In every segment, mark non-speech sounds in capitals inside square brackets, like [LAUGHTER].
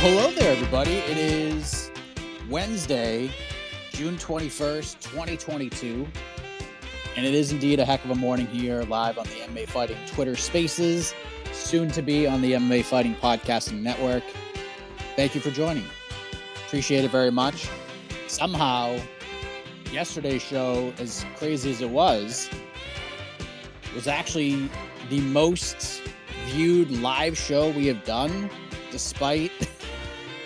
Well, hello there, everybody. It is Wednesday, June 21st, 2022. And it is indeed a heck of a morning here live on the MMA Fighting Twitter Spaces, soon to be on the MMA Fighting Podcasting Network. Thank you for joining. Appreciate it very much. Somehow, yesterday's show, as crazy as it was, was actually the most viewed live show we have done despite [LAUGHS]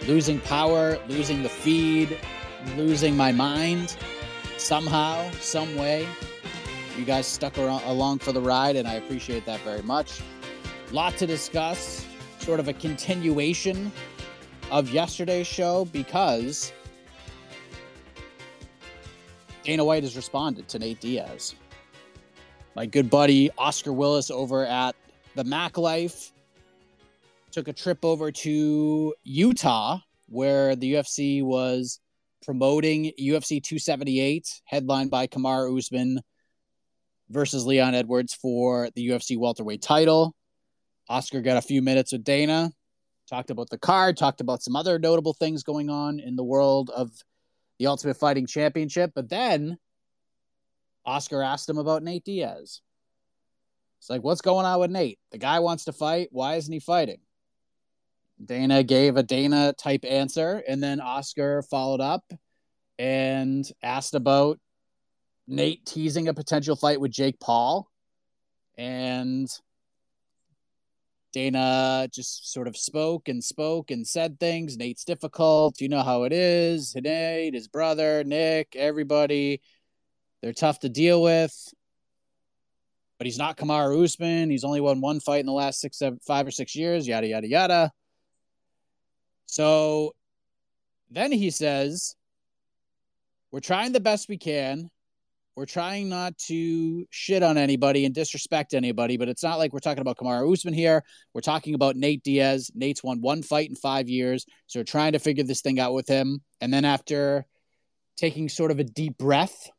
losing power, losing the feed, losing my mind. Somehow, some way, you guys stuck around, along for the ride, and I appreciate that very much. Lot to discuss, sort of a continuation of yesterday's show because Dana White has responded to Nate Diaz. My good buddy Oscar Willis over at the Mac Life took a trip over to Utah where the UFC was promoting UFC 278, headlined by Kamaru Usman versus Leon Edwards for the UFC welterweight title. Oscar got a few minutes with Dana, talked about the card, talked about some other notable things going on in the world of the Ultimate Fighting Championship, but then Oscar asked him about Nate Diaz. It's like, what's going on with Nate? The guy wants to fight. Why isn't he fighting? Dana gave a Dana type answer, and then Oscar followed up and asked about Nate teasing a potential fight with Jake Paul. And Dana just sort of spoke and spoke and said things. Nate's difficult. You know how it is. Nate, his brother, Nick, everybody. They're tough to deal with. But he's not Kamaru Usman. He's only won one fight in the last six, seven, five or six years. Yada yada yada. So then he says, We're trying the best we can. We're trying not to shit on anybody and disrespect anybody, but it's not like we're talking about Kamaru Usman here. We're talking about Nate Diaz. Nate's won one fight in five years. So we're trying to figure this thing out with him. And then after taking sort of a deep breath,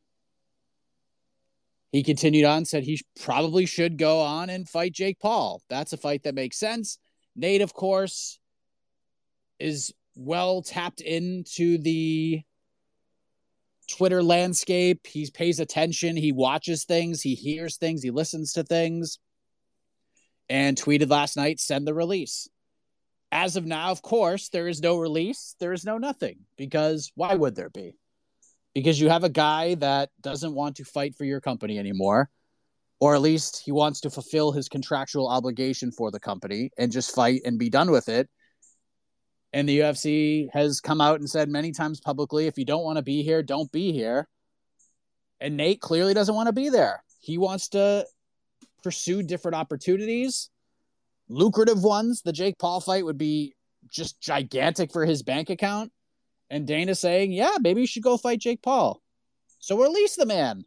he continued on, said he probably should go on and fight Jake Paul. That's a fight that makes sense. Nate, of course, is well tapped into the Twitter landscape. He pays attention, he watches things, he hears things, he listens to things, and tweeted last night send the release. As of now, of course, there is no release, there is no nothing, because why would there be? Because you have a guy that doesn't want to fight for your company anymore, or at least he wants to fulfill his contractual obligation for the company and just fight and be done with it. And the UFC has come out and said many times publicly if you don't want to be here, don't be here. And Nate clearly doesn't want to be there. He wants to pursue different opportunities, lucrative ones. The Jake Paul fight would be just gigantic for his bank account. And Dana saying, yeah, maybe you should go fight Jake Paul. So release the man.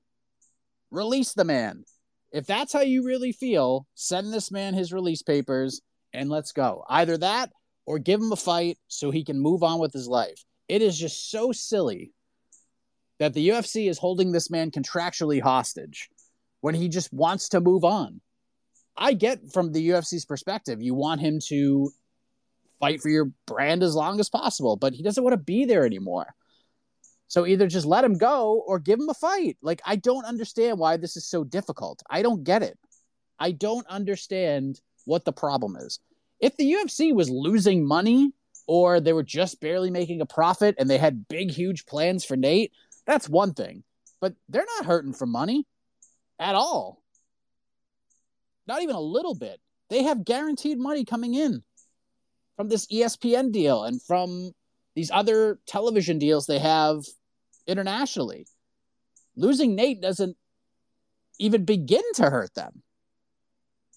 Release the man. If that's how you really feel, send this man his release papers and let's go. Either that or give him a fight so he can move on with his life. It is just so silly that the UFC is holding this man contractually hostage when he just wants to move on. I get from the UFC's perspective, you want him to fight for your brand as long as possible, but he doesn't want to be there anymore. So either just let him go or give him a fight. Like, I don't understand why this is so difficult. I don't get it. I don't understand what the problem is. If the UFC was losing money or they were just barely making a profit and they had big, huge plans for Nate, that's one thing. But they're not hurting for money at all. Not even a little bit. They have guaranteed money coming in from this ESPN deal and from these other television deals they have internationally. Losing Nate doesn't even begin to hurt them.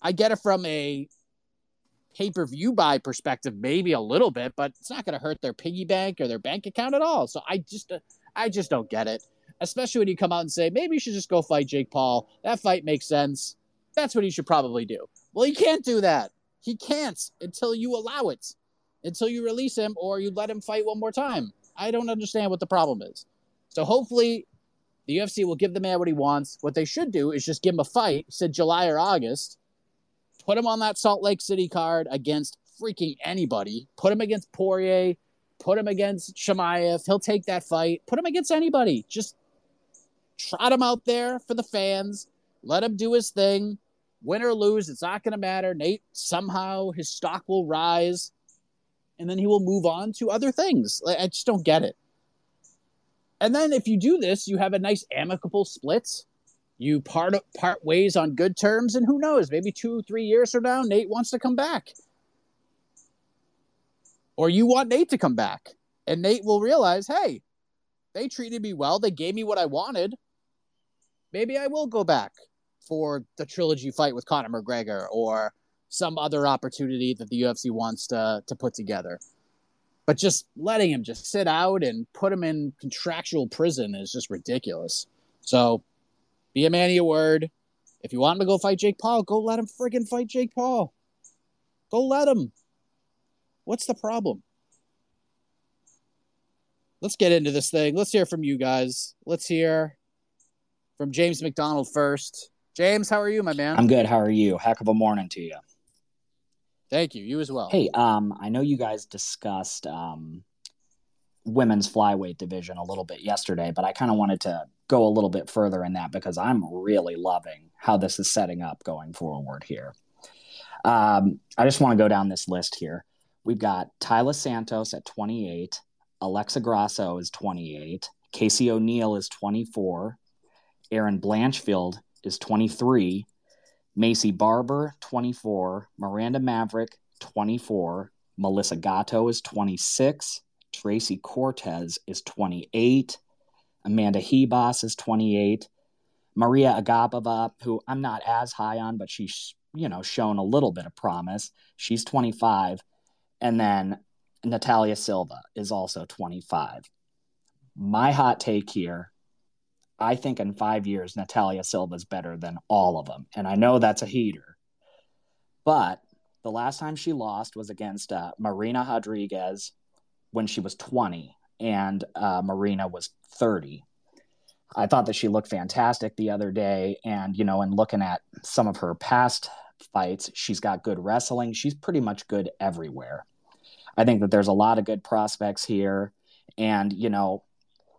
I get it from a pay per view buy perspective, maybe a little bit, but it's not going to hurt their piggy bank or their bank account at all. So I just, uh, I just don't get it. Especially when you come out and say maybe you should just go fight Jake Paul. That fight makes sense. That's what he should probably do. Well, he can't do that. He can't until you allow it, until you release him or you let him fight one more time. I don't understand what the problem is. So hopefully the UFC will give the man what he wants. What they should do is just give him a fight, said July or August, put him on that Salt Lake City card against freaking anybody, put him against Poirier, put him against Chimaev. He'll take that fight. Put him against anybody. Just trot him out there for the fans. Let him do his thing. Win or lose, it's not going to matter. Nate, somehow his stock will rise and then he will move on to other things. I just don't get it. And then if you do this, you have a nice amicable split. You part part ways on good terms, and who knows? Maybe two, three years from now, Nate wants to come back, or you want Nate to come back, and Nate will realize, hey, they treated me well. They gave me what I wanted. Maybe I will go back for the trilogy fight with Conor McGregor or some other opportunity that the UFC wants to to put together. But just letting him just sit out and put him in contractual prison is just ridiculous. So be a man of your word. If you want him to go fight Jake Paul, go let him friggin' fight Jake Paul. Go let him. What's the problem? Let's get into this thing. Let's hear from you guys. Let's hear from James McDonald first. James, how are you, my man? I'm good. How are you? Heck of a morning to you. Thank you. You as well. Hey, um, I know you guys discussed um, women's flyweight division a little bit yesterday, but I kind of wanted to go a little bit further in that because I'm really loving how this is setting up going forward here. Um, I just want to go down this list here. We've got Taila Santos at 28, Alexa Grasso is 28, Casey O'Neill is 24, Erin Blanchfield is 23, Maycee Barber, 24. Miranda Maverick, 24. Melissa Gatto is 26. Tracy Cortez is 28. Amanda Ribas is 28. Maria Agapova, who I'm not as high on, but she's, you know, shown a little bit of promise. She's 25. And then Natalia Silva is also 25. My hot take here I think in five years, Natalia Silva is better than all of them. And I know that's a heater. But the last time she lost was against uh, Marina Rodriguez when she was 20 and uh, Marina was 30. I thought that she looked fantastic the other day. And, you know, in looking at some of her past fights, she's got good wrestling. She's pretty much good everywhere. I think that there's a lot of good prospects here. And, you know,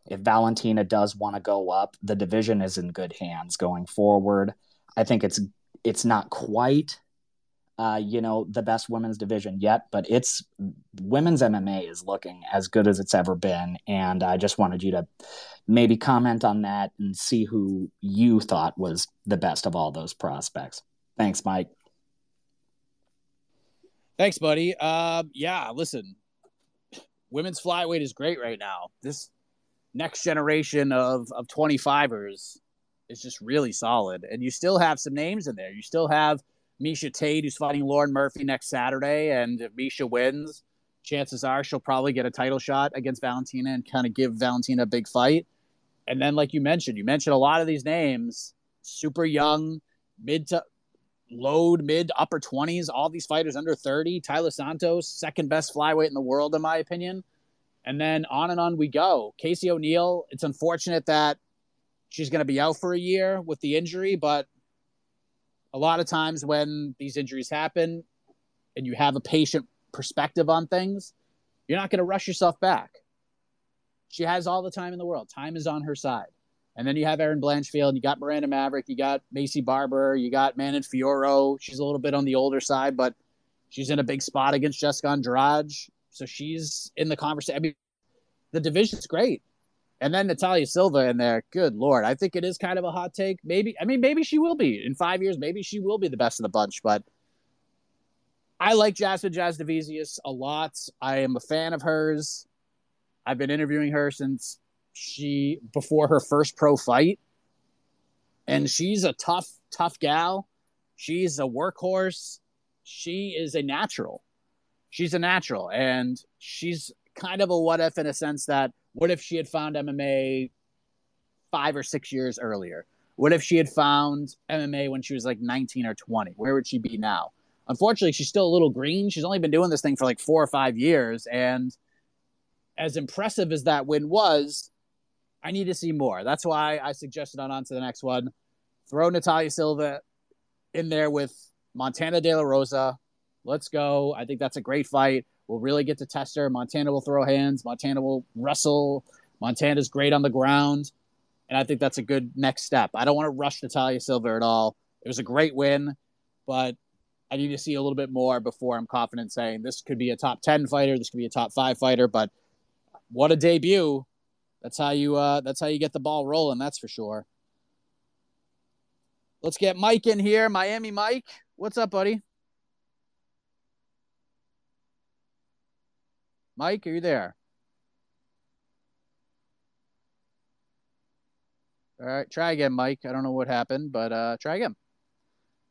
if Valentina does want to go up, the division is in good hands going forward. I think it's it's not quite uh, you know, the best women's division yet, but it's women's MMA is looking as good as it's ever been. And I just wanted you to maybe comment on that and see who you thought was the best of all those prospects. Thanks, Mike. Thanks, buddy. Uh, yeah, listen, women's flyweight is great right now. This next generation of of 25ers is just really solid, and you still have some names in there. You still have Miesha Tate, who's fighting Lauren Murphy next Saturday, and if Miesha wins, chances are she'll probably get a title shot against Valentina and kind of give Valentina a big fight. And then, like you mentioned, you mentioned a lot of these names, super young, mid to load, mid upper 20s, all these fighters under 30. Taila Santos, second best flyweight in the world, in my opinion. And then on and on we go. Casey O'Neill, it's unfortunate that she's going to be out for a year with the injury, but a lot of times when these injuries happen and you have a patient perspective on things, you're not going to rush yourself back. She has all the time in the world. Time is on her side. And then you have Erin Blanchfield, you got Miranda Maverick, you got Maycee Barber, you got Manon Fiorot. She's a little bit on the older side, but she's in a big spot against Jessica Andrade. So she's in the conversation. I mean, the division's great. And then Natalia Silva in there. Good lord, I think it is kind of a hot take. Maybe I mean maybe she will be in five years. Maybe she will be the best of the bunch. But I like Jasmine Jasudavicius a lot. I am a fan of hers. I've been interviewing her since she before her first pro fight, and she's a tough, tough gal. She's a workhorse. She is a natural. She's a natural, and she's kind of a what if in a sense that what if she had found MMA five or six years earlier? What if she had found MMA when she was like 19 or 20? Where would she be now? Unfortunately, she's still a little green. She's only been doing this thing for like four or five years. And as impressive as that win was, I need to see more. That's why I suggested on on to the next one. Throw Natalia Silva in there with Montana De La Rosa. Let's go. I think that's a great fight will really get to test her. Montana will throw hands. Montana will wrestle. Montana's great on the ground. And I think that's a good next step. I don't want to rush Natalia Silva at all. It was a great win, but I need to see a little bit more before I'm confident saying this could be a top 10 fighter. This could be a top five fighter, but what a debut. That's how you, uh, that's how you get the ball rolling. That's for sure. Let's get Mike in here. Miami Mike. What's up, buddy? Mike, are you there? All right, try again, Mike. I don't know what happened, but uh, try again.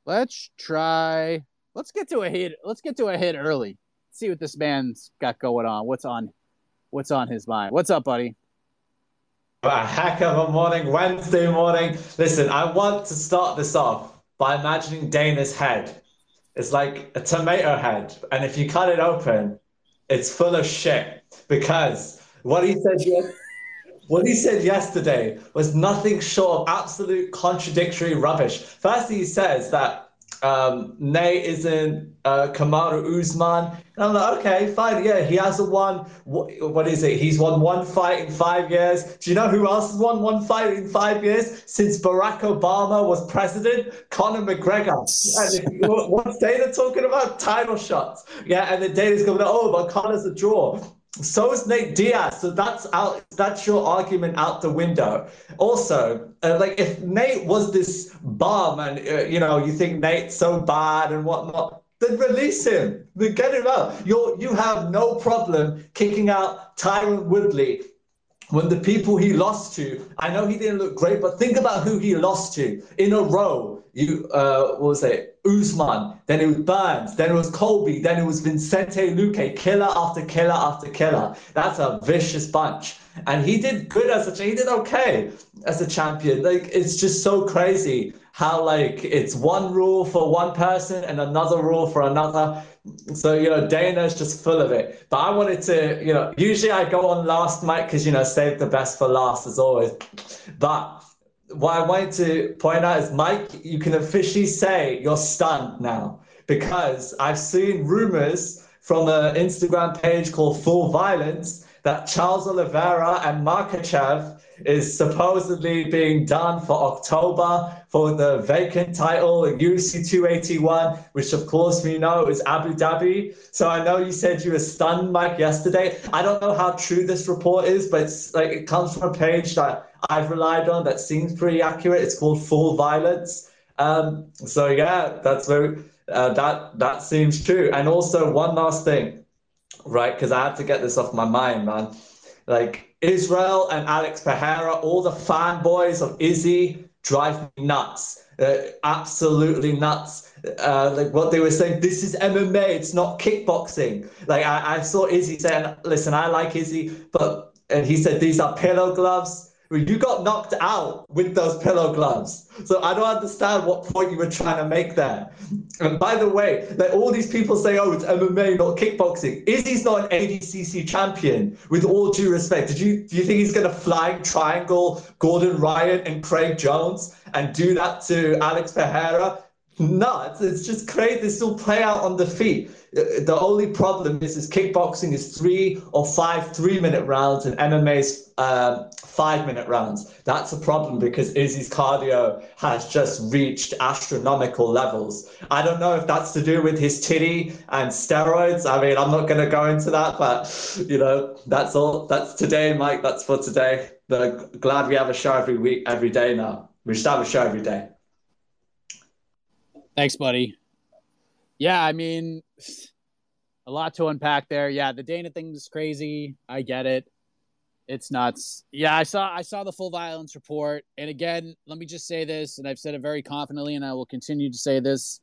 Let's try. Let's get to a hit. Let's get to a hit early. See what this man's got going on. What's on? What's on his mind? What's up, buddy? A heck of a morning, Wednesday morning. Listen, I want to start this off by imagining Dana's head. It's like a tomato head, and if you cut it open, it's full of shit because what he said yes, what he said yesterday was nothing short of absolute contradictory rubbish. First, he says that um, Nate isn't uh, Kamaru Usman. And I'm like, okay, fine. Yeah, he hasn't won. What, what is it? He's won one fight in five years. Do you know who else has won one fight in five years since Barack Obama was president? Conor McGregor. And what's Dana talking about? Title shots. Yeah, and then Dana's going, oh, but Conor's a draw. So is Nate Diaz. So that's out. That's your argument out the window. Also, uh, like if Nate was this bum and uh, you know you think Nate's so bad and whatnot, then release him. Then get him out. You you have no problem kicking out Tyron Woodley when the people he lost to. I know he didn't look great, but think about who he lost to in a row. You uh, what was it? Usman, then it was Burns, then it was Colby, then it was Vincente Luque, killer after killer after killer. That's a vicious bunch. And he did good as a he did okay as a champion. Like it's just so crazy how like it's one rule for one person and another rule for another. So you know Dana's just full of it. But I wanted to, you know, usually I go on last, Mike, because you know save the best for last as always. But what I wanted to point out is, Mike, you can officially say you're stunned now because I've seen rumors from an Instagram page called Full Violence that Charles Oliveira and Makhachev is supposedly being done for October for the vacant title in UFC 281, which of course we know is Abu Dhabi. So I know you said you were stunned, Mike, yesterday. I don't know how true this report is, but it's like it comes from a page that I've relied on that seems pretty accurate. It's called Full Violence. Um, so yeah, that's very uh, that that seems true. And also one last thing, right? Because I had to get this off my mind, man. Like Israel and Alex Pereira, all the fanboys of Izzy drive me nuts. Uh, absolutely nuts. Uh, like what they were saying, this is MMA, it's not kickboxing. Like I, I saw Izzy saying, listen, I like Izzy, but and he said these are pillow gloves you got knocked out with those pillow gloves. So I don't understand what point you were trying to make there. And by the way, like all these people say, oh, it's MMA, not kickboxing. Izzy's not an ADCC champion, with all due respect. Did you do you think he's gonna flying triangle Gordon Ryan and Craig Jones and do that to Alex Pereira? Nuts. It's just crazy. They still play out on the feet. The only problem is, is kickboxing is three or five three-minute rounds, and MMA's um, five-minute rounds. That's a problem because Izzy's cardio has just reached astronomical levels. I don't know if that's to do with his titty and steroids. I mean, I'm not going to go into that, but you know, that's all. That's today, Mike. That's for today. But glad we have a show every week, every day now. We should have a show every day. Thanks, buddy. Yeah, I mean, a lot to unpack there. Yeah, the Dana thing is crazy. I get it. It's nuts. Yeah, I saw I saw the full violence report. And again, let me just say this, and I've said it very confidently, and I will continue to say this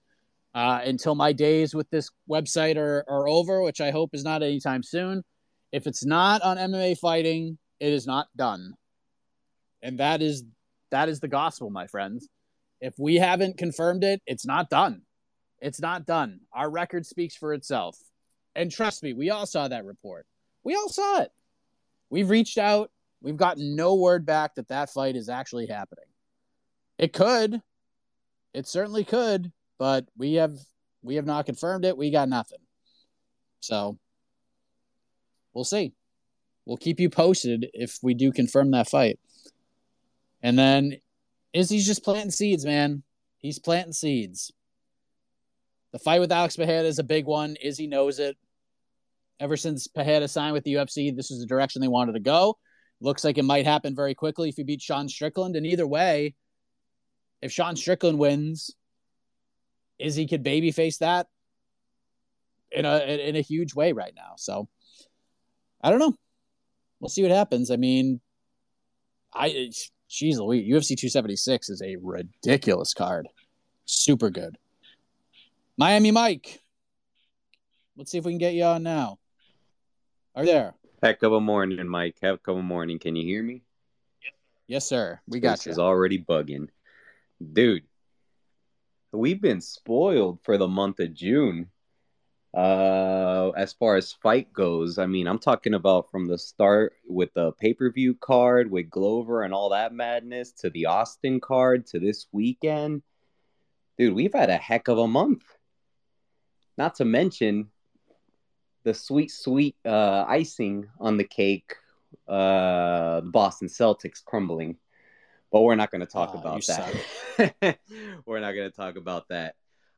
uh, until my days with this website are, are over, which I hope is not anytime soon. If it's not on MMA fighting, it is not done. And that is that is the gospel, my friends. If we haven't confirmed it, it's not done. It's not done. Our record speaks for itself. And trust me, we all saw that report. We all saw it. We've reached out. We've gotten no word back that that fight is actually happening. It could. It certainly could, but we have we have not confirmed it. We got nothing. So we'll see. We'll keep you posted if we do confirm that fight. And then Izzy's just planting seeds, man. He's planting seeds. The fight with Alex Pereira is a big one. Izzy knows it. Ever since Pereira signed with the UFC, this is the direction they wanted to go. Looks like it might happen very quickly if he beats Sean Strickland. And either way, if Sean Strickland wins, Izzy could babyface that in a in a huge way right now. So I don't know. We'll see what happens. I mean, I Jeez Louise, UFC 276 is a ridiculous card. Super good. Miami Mike. Let's see if we can get you on now. Are you there? Heck of a morning, Mike. Heck of a morning. Can you hear me? Yes, sir. We got this you. is already bugging. Dude, we've been spoiled for the month of June. Uh, as far as fight goes, I mean, I'm talking about from the start with the pay per view card with Glover and all that madness to the Austin card to this weekend. Dude, we've had a heck of a month. Not to mention the sweet, sweet uh, icing on the cake, uh, the Boston Celtics crumbling. But we're not going to talk oh, about that. [LAUGHS] we're not going to talk about that.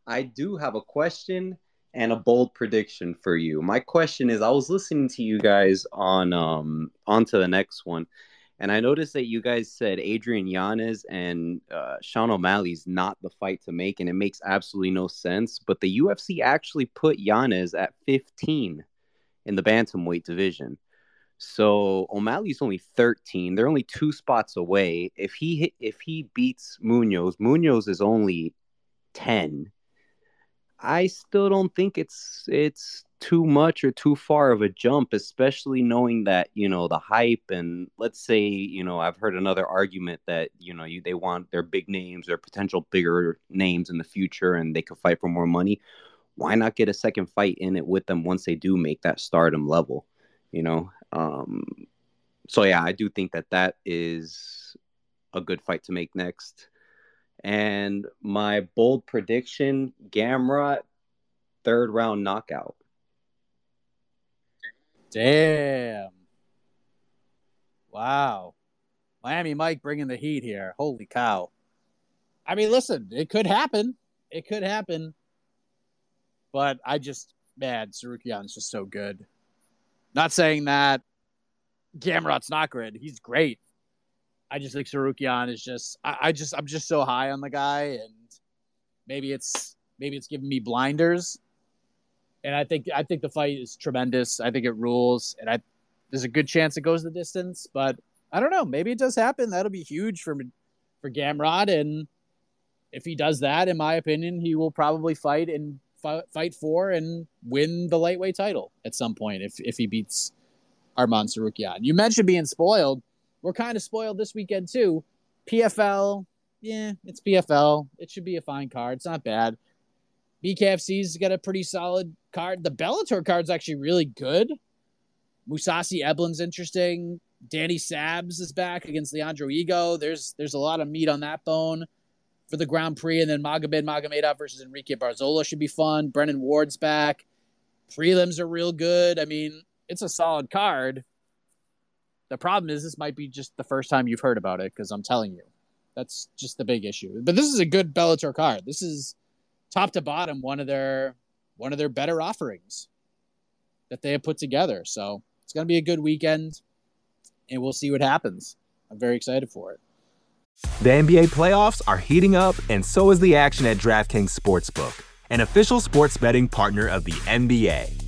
I do have a question and a bold prediction for you. My question is I was listening to you guys on um on to the next one and I noticed that you guys said Adrian Yanez and uh, Sean O'Malley's not the fight to make, and it makes absolutely no sense. But the UFC actually put Yanez at 15 in the bantamweight division. So O'Malley's only 13. They're only two spots away. If he if he beats Munhoz, Munhoz is only 10. I still don't think it's it's too much or too far of a jump, especially knowing that you know the hype and let's say you know I've heard another argument that you know you, they want their big names, their potential bigger names in the future, and they could fight for more money. Why not get a second fight in it with them once they do make that stardom level? You know, um, so yeah, I do think that that is a good fight to make next. And my bold prediction Gamrot, third round knockout. Damn. Wow. Miami Mike bringing the heat here. Holy cow. I mean, listen, it could happen. It could happen. But I just, man, Tsarukyan's just so good. Not saying that Gamrot's not good. He's great. I just think Tsarukyan is just, I, I just, I'm just so high on the guy, and maybe it's, maybe it's giving me blinders. And I think, I think the fight is tremendous. I think it rules, and I, there's a good chance it goes the distance, but I don't know. Maybe it does happen. That'll be huge for for Gamrot and if he does that, in my opinion, he will probably fight and fight for and win the lightweight title at some point if if he beats Arman Tsarukyan. You mentioned being spoiled. We're kind of spoiled this weekend too. PFL, yeah, it's PFL. It should be a fine card. It's not bad. BKFC's got a pretty solid card. The Bellator card's actually really good. Mousasi Eblen's interesting. Danny Sabs is back against Leandro Higo. There's there's a lot of meat on that bone for the Grand Prix, and then Magomed Magomedov versus Enrique Barzola should be fun. Brennan Ward's back. Prelims are real good. I mean, it's a solid card. The problem is this might be just the first time you've heard about it because I'm telling you, that's just the big issue. But this is a good Bellator card. This is top to bottom one of their one of their better offerings that they have put together. So it's going to be a good weekend and we'll see what happens. I'm very excited for it. The NBA playoffs are heating up, and so is the action at DraftKings Sportsbook, an official sports betting partner of the NBA.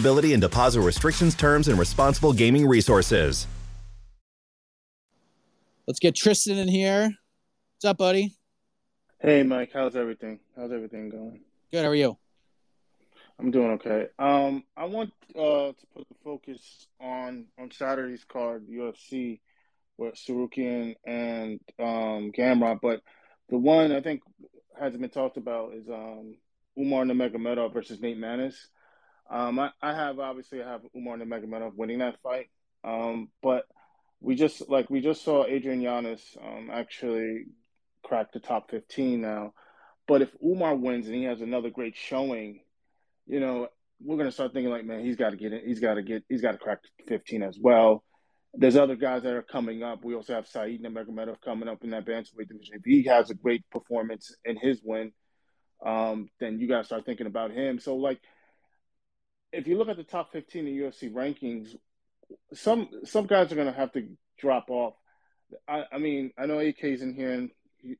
eligibility and deposit restrictions, terms, and responsible gaming resources. Let's get Tristan in here. What's up, buddy? Hey, Mike. How's everything? How's everything going? Good. How are you? I'm doing okay. Um, I want uh, to put the focus on on Saturday's card, UFC, with Tsarukyan and um, Gamrot, but the one I think hasn't been talked about is um, Umar Nurmagomedov versus Nate Maness. Um, I, I have obviously I have Umar Nurmagomedov winning that fight, um, but we just like we just saw Adrian Yanez um, actually crack the top fifteen now. But if Umar wins and he has another great showing, you know, we're gonna start thinking like, man, he's got to get it. He's got to get. He's got to crack fifteen as well. There's other guys that are coming up. We also have Saeed Nurmagomedov coming up in that bantamweight division. If he has a great performance in his win, um, then you got to start thinking about him. So like if you look at the top 15 in UFC rankings, some some guys are going to have to drop off. I, I, mean, I know AK's in here, and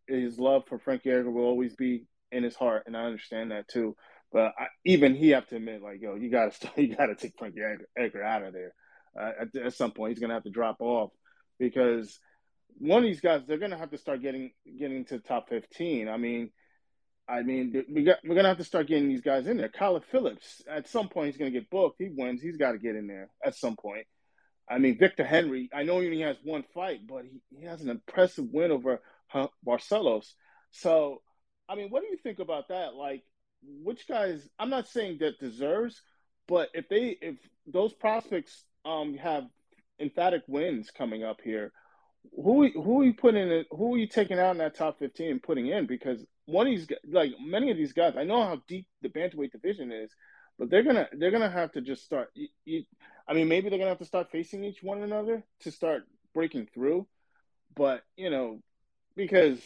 his love for Frankie Edgar will always be in his heart, and I understand that too. But I, even he have to admit, like, yo, you got [LAUGHS] to you got to take Frankie Edgar out of there. Uh, at, at, some point, he's going to have to drop off because one of these guys, they're going to have to start getting getting to the top 15. I mean, I mean, we got, we're gonna have to start getting these guys in there. Kyler Phillips, at some point, he's gonna get booked. He wins. He's got to get in there at some point. I mean, Victor Henry. I know he only has one fight, but he, he has an impressive win over Barcelos. So, I mean, what do you think about that? Like, which guys? I'm not saying that deserves, but if they if those prospects um have emphatic wins coming up here, who who are you putting in? Who are you taking out in that top 15 and putting in? Because one of these like many of these guys, I know how deep the bantamweight division is, but they're gonna they're gonna have to just start. You, you, I mean, maybe they're gonna have to start facing each one another to start breaking through. But you know, because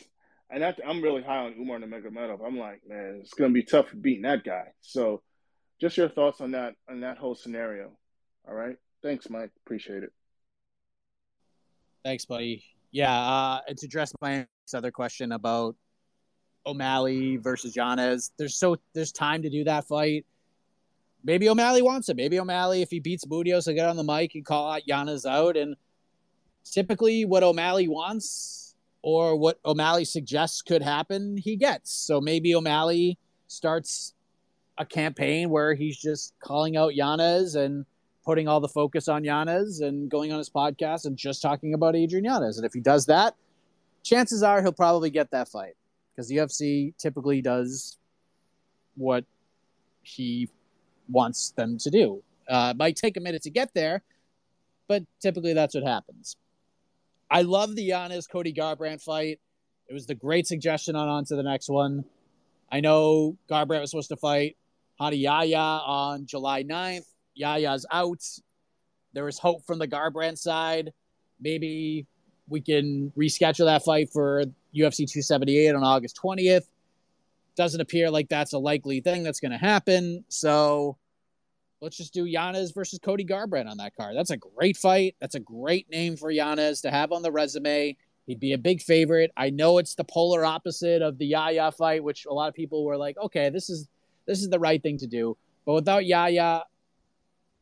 and I'm really high on Umar Nurmagomedov. I'm like, man, it's gonna be tough beating that guy. So, just your thoughts on that on that whole scenario. All right, thanks, Mike. Appreciate it. Thanks, buddy. Yeah, uh, to address my other question about O'Malley versus Yanez, there's so there's time to do that fight. Maybe O'Malley wants it. Maybe O'Malley, if he beats Budios, will get on the mic and call out Yanez out. And typically, what O'Malley wants or what O'Malley suggests could happen, he gets. So maybe O'Malley starts a campaign where he's just calling out Yanez and putting all the focus on Yanez and going on his podcast and just talking about Adrian Yanez. And if he does that, chances are he'll probably get that fight because the UFC typically does what he wants them to do. Uh, it might take a minute to get there, but typically that's what happens. I love the Yanez Cody Garbrandt fight. It was the great suggestion on on to the next one. I know Garbrandt was supposed to fight Rani Yahya on July 9th. Yahya's out. There is hope from the Garbrandt side. Maybe we can reschedule that fight for UFC 278 on August 20th. Doesn't appear like that's a likely thing that's going to happen. So let's just do Yanez versus Cody Garbrandt on that card. That's a great fight. That's a great name for Yanez to have on the resume. He'd be a big favorite. I know it's the polar opposite of the Yahya fight, which a lot of people were like, okay, this is this is the right thing to do. But without Yahya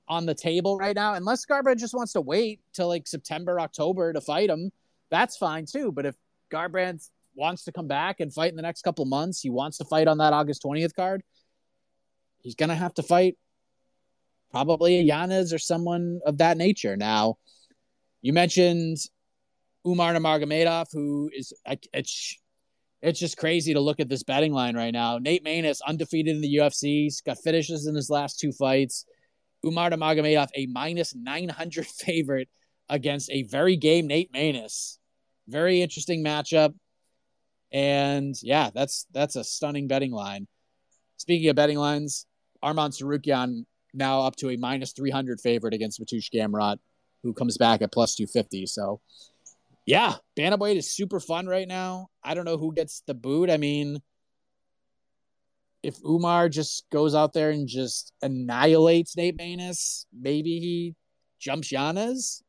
on the table right now, unless Garbrandt just wants to wait till like September, October to fight him, that's fine too. But if Garbrandt wants to come back and fight in the next couple months, he wants to fight on that August 20th card, he's going to have to fight probably a Yanez or someone of that nature. Now, you mentioned Umar Nurmagomedov, who is it's it's just crazy to look at this betting line right now. Nate Maness undefeated in the UFC, he's got finishes in his last two fights. Umar Nurmagomedov a minus nine hundred [LAUGHS] favorite against a very game Nate Maness. Very interesting matchup. And yeah, that's that's a stunning betting line. Speaking of betting lines, Arman Tsarukyan now up to a minus 300 favorite against Mateusz Gamrot, who comes back at plus 250. So, yeah, Bantamweight is super fun right now. I don't know who gets the boot. I mean, if Umar just goes out there and just annihilates Nate Maness, maybe he jumps Yanez.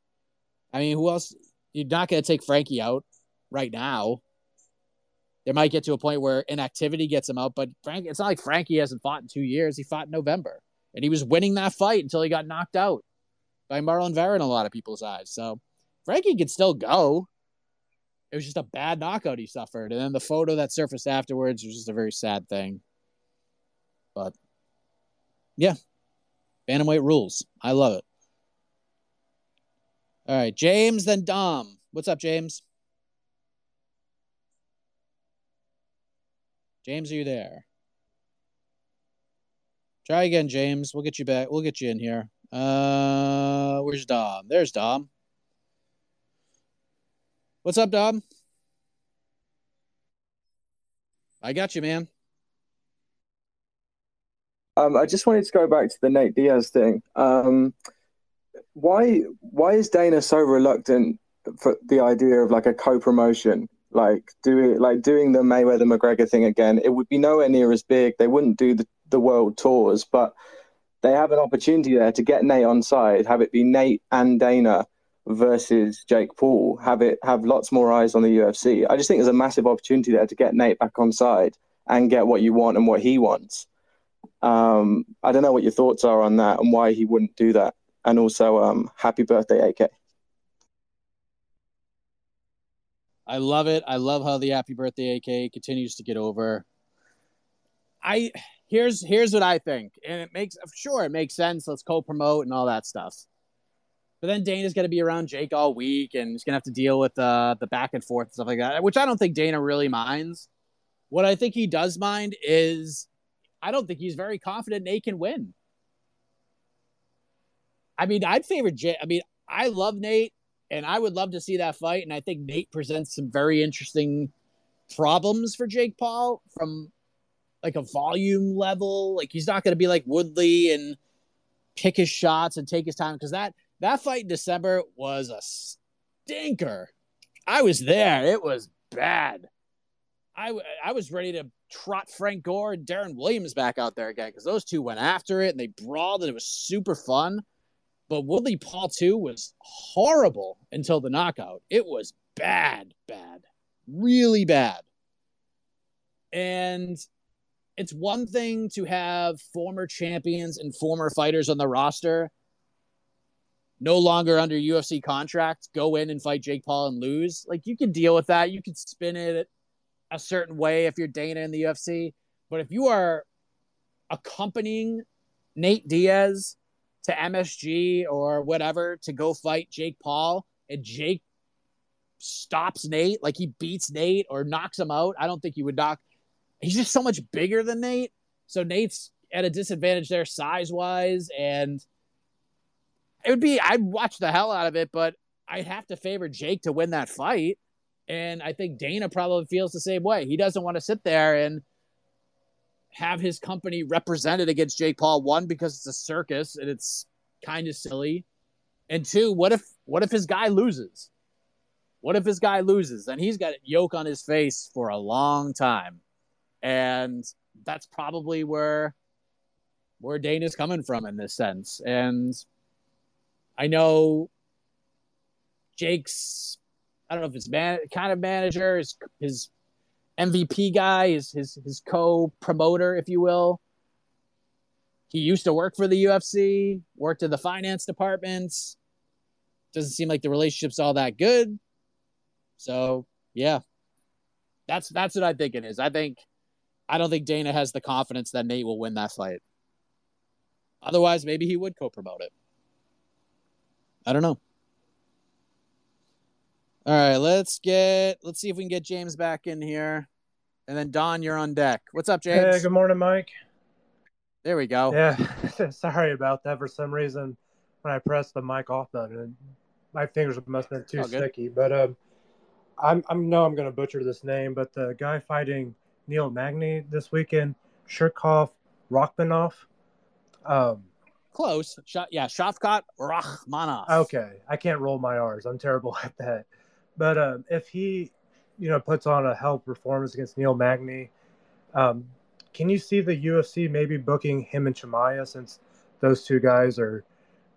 I mean, who else? You're not going to take Frankie out right now. There might get to a point where inactivity gets him out, but Frank, it's not like Frankie hasn't fought in two years. He fought in November and he was winning that fight until he got knocked out by Marlon Vera in a lot of people's eyes. So Frankie could still go. It was just a bad knockout he suffered, and then the photo that surfaced afterwards was just a very sad thing. But yeah, bantamweight rules. I love it. All right, James, then Dom. What's up, James? James, are you there? Try again, James. We'll get you back. We'll get you in here. Uh, where's Dom? There's Dom. What's up, Dom? I got you, man. Um, I just wanted to go back to the Nate Diaz thing. Um, why why is Dana so reluctant for the idea of like a co-promotion? Like do like doing the Mayweather McGregor thing again. It would be nowhere near as big. They wouldn't do the the world tours, but they have an opportunity there to get Nate on side, have it be Nate and Dana versus Jake Paul, have it have lots more eyes on the UFC. I just think there's a massive opportunity there to get Nate back on side and get what you want and what he wants. Um, I don't know what your thoughts are on that and why he wouldn't do that. And also, um, happy birthday, AK. I love it. I love how the happy birthday AK continues to get over. I here's here's what I think, and it makes sure it makes sense. Let's co-promote and all that stuff. But then Dana's going to be around Jake all week, and he's going to have to deal with uh, the back and forth and stuff like that, which I don't think Dana really minds. What I think he does mind is I don't think he's very confident Nate can win. I mean, I'd favor Jake. I mean, I love Nate, and I would love to see that fight. And I think Nate presents some very interesting problems for Jake Paul from like a volume level. Like he's not going to be like Woodley and pick his shots and take his time because that that fight in December was a stinker. I was there. It was bad. I I was ready to trot Frank Gore and Deron Williams back out there again because those two went after it and they brawled and it was super fun. But Woodley Paul 2 was horrible until the knockout. It was bad, bad, really bad. And it's one thing to have former champions and former fighters on the roster no longer under UFC contract go in and fight Jake Paul and lose. Like you can deal with that. You can spin it a certain way if you're Dana in the UFC. But if you are accompanying Nate Diaz to MSG or whatever to go fight Jake Paul and Jake stops Nate, like he beats Nate or knocks him out, I don't think you would knock. He's just so much bigger than Nate. So Nate's at a disadvantage there size wise. And it would be, I'd watch the hell out of it, but I'd have to favor Jake to win that fight. And I think Dana probably feels the same way. He doesn't want to sit there and have his company represented against Jake Paul. One, because it's a circus and it's kind of silly. And two, what if what if his guy loses? What if his guy loses? Then he's got a yoke on his face for a long time. And that's probably where where Dana is coming from in this sense. And I know Jake's I don't know if it's man kind of manager, his his MVP guy, his his his co promoter, if you will. He used to work for the UFC, worked in the finance departments. Doesn't seem like the relationship's all that good. So yeah, that's that's what I think it is. I think I don't think Dana has the confidence that Nate will win that fight. Otherwise, maybe he would co-promote it. I don't know. All right, let's get let's see if we can get James back in here. And then Don, you're on deck. What's up, James? Hey, good morning, Mike. There we go. Yeah, [LAUGHS] sorry about that. For some reason, when I pressed the mic off button, my fingers must have been too sticky. But um, I'm I know I'm going to butcher this name, but the guy fighting Neil Magny this weekend, Shirkov Rakhmonov. Um, Close. Sh- yeah, Shavkat Rakhmonov. Okay, I can't roll my R's. I'm terrible [LAUGHS] at that. But um, if he, you know, puts on a hell performance against Neil Magny, um, can you see the UFC maybe booking him and Chimaev since those two guys are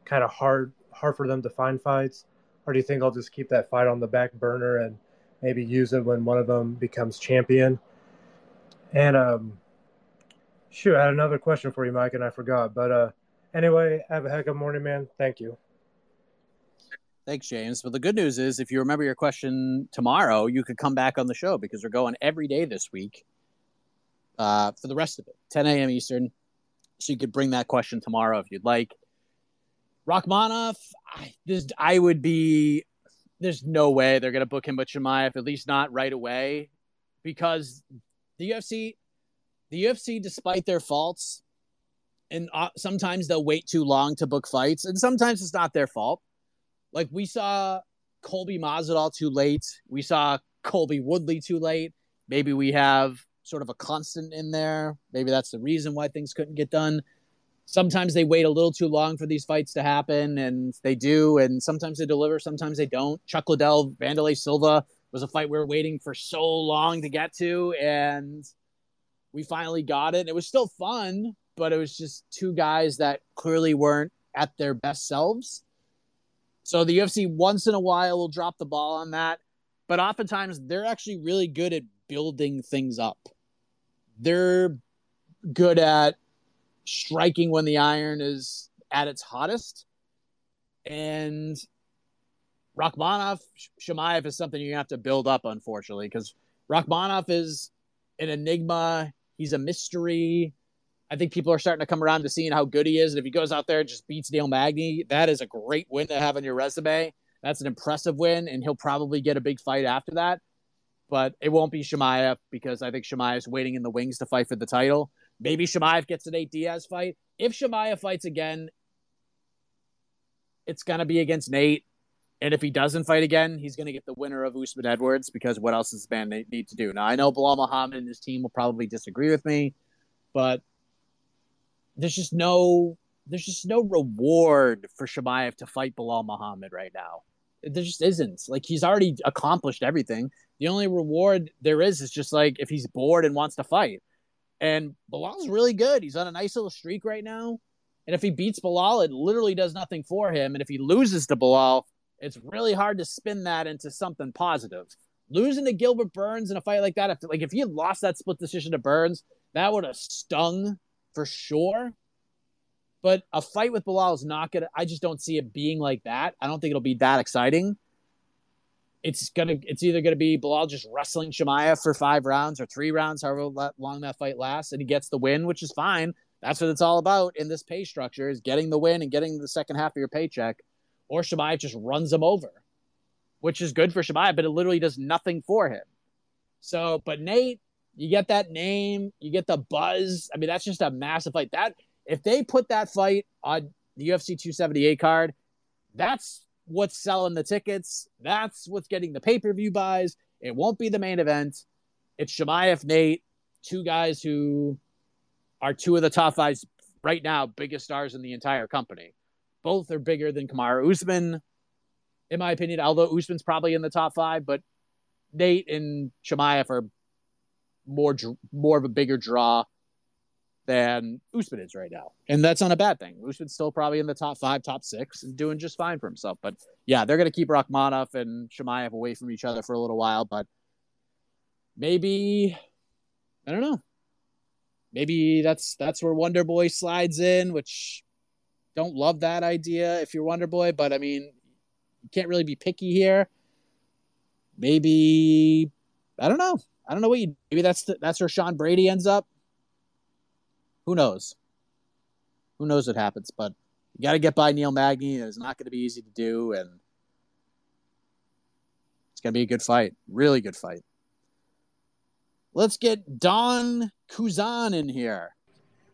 kind of hard hard for them to find fights? Or do you think I'll just keep that fight on the back burner and maybe use it when one of them becomes champion? And um, shoot, I had another question for you, Mike, and I forgot. But uh, anyway, have a heck of a morning, man. Thank you. Thanks, James. But the good news is, if you remember your question tomorrow, you could come back on the show because we're going every day this week uh, for the rest of it, 10 a.m. Eastern. So you could bring that question tomorrow if you'd like. Rakhmonov, I, this, I would be. There's no way they're going to book him with Chimaev, at least not right away, because the UFC, the UFC, despite their faults, and uh, sometimes they'll wait too long to book fights, and sometimes it's not their fault like we saw Colby Masvidal too late. We saw Colby Woodley too late. Maybe we have sort of a constant in there. Maybe that's the reason why things couldn't get done. Sometimes they wait a little too long for these fights to happen, and they do. And sometimes they deliver, sometimes they don't. Chuck Liddell, Wanderlei Silva was a fight we were waiting for so long to get to, and we finally got it. It was still fun, but it was just two guys that clearly weren't at their best selves. So the UFC once in a while will drop the ball on that, but oftentimes they're actually really good at building things up. They're good at striking when the iron is at its hottest. And Rakhmonov, Chimaev is something to have to build up, unfortunately, because Rakhmonov is an enigma. He's a mystery. I think people are starting to come around to seeing how good he is. And if he goes out there and just beats Neil Magny, that is a great win to have on your resume. That's an impressive win, and he'll probably get a big fight after that. But it won't be Chimaev because I think is waiting in the wings to fight for the title. Maybe Chimaev gets an Nate Diaz fight. If Chimaev fights again, it's going to be against Nate. And if he doesn't fight again, he's going to get the winner of Usman Edwards because what else does this man need to do? Now, I know Belal Muhammad and his team will probably disagree with me, but there's just no there's just no reward for Chimaev to fight Belal Muhammad right now. There just isn't. Like he's already accomplished everything. The only reward there is is just like if he's bored and wants to fight. And Belal's really good. He's on a nice little streak right now. And if he beats Belal, it literally does nothing for him. And if he loses to Belal, it's really hard to spin that into something positive. Losing to Gilbert Burns in a fight like that, if like if he had lost that split decision to Burns, that would have stung for sure. But a fight with Belal is not gonna. I just don't see it being like that. I don't think it'll be that exciting. It's gonna. It's either gonna be Belal just wrestling Chimaev for five rounds or three rounds, however long that fight lasts, and he gets the win, which is fine. That's what it's all about in this pay structure: is getting the win and getting the second half of your paycheck. Or Chimaev just runs him over, which is good for Chimaev, but it literally does nothing for him. So, but Nate, you get that name, you get the buzz. I mean, that's just a massive fight. That if they put that fight on the UFC 278 card, that's what's selling the tickets. That's what's getting the pay per view buys. It won't be the main event. It's Chimaev, Nate, two guys who are two of the top five right now, biggest stars in the entire company. Both are bigger than Kamaru Usman, in my opinion. Although Usman's probably in the top five, but Nate and Chimaev are more more of a bigger draw than Usman is right now. And that's not a bad thing. Usman's still probably in the top five, top six, and doing just fine for himself. But yeah, they're going to keep Rakhmonov and Chimaev away from each other for a little while. But maybe, I don't know. Maybe that's that's where Wonder Boy slides in, which don't love that idea if you're Wonder Boy. But I mean, you can't really be picky here. Maybe, I don't know. I don't know what you. Maybe that's the, that's where Sean Brady ends up who knows? Who knows what happens? But you got to get by Neil Magny. It's not going to be easy to do, and it's going to be a good fight. Really good fight. Let's get Don Kuzan in here.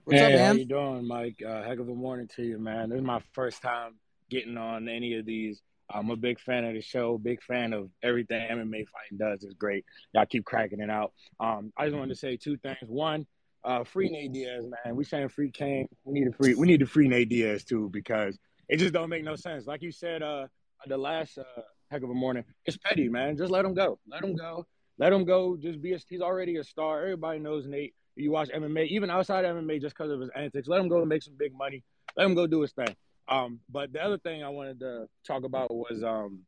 What's hey, up, man? How you doing, Mike? Uh, heck of a morning to you, man. This is my first time getting on any of these. I'm a big fan of the show, big fan of everything MMA fighting does. It's great. Y'all keep cracking it out. Um, I just wanted to say two things. One, uh, free Nate Diaz, man. We saying free Cain. We need a free. We need to free Nate Diaz too because it just don't make no sense. Like you said, uh, the last uh, heck of a morning. It's petty, man. Just let him go. Let him go. Let him go. Just be. A, he's already a star. Everybody knows Nate. You watch MMA, even outside MMA, just because of his antics. Let him go and make some big money. Let him go do his thing. Um, but the other thing I wanted to talk about was um,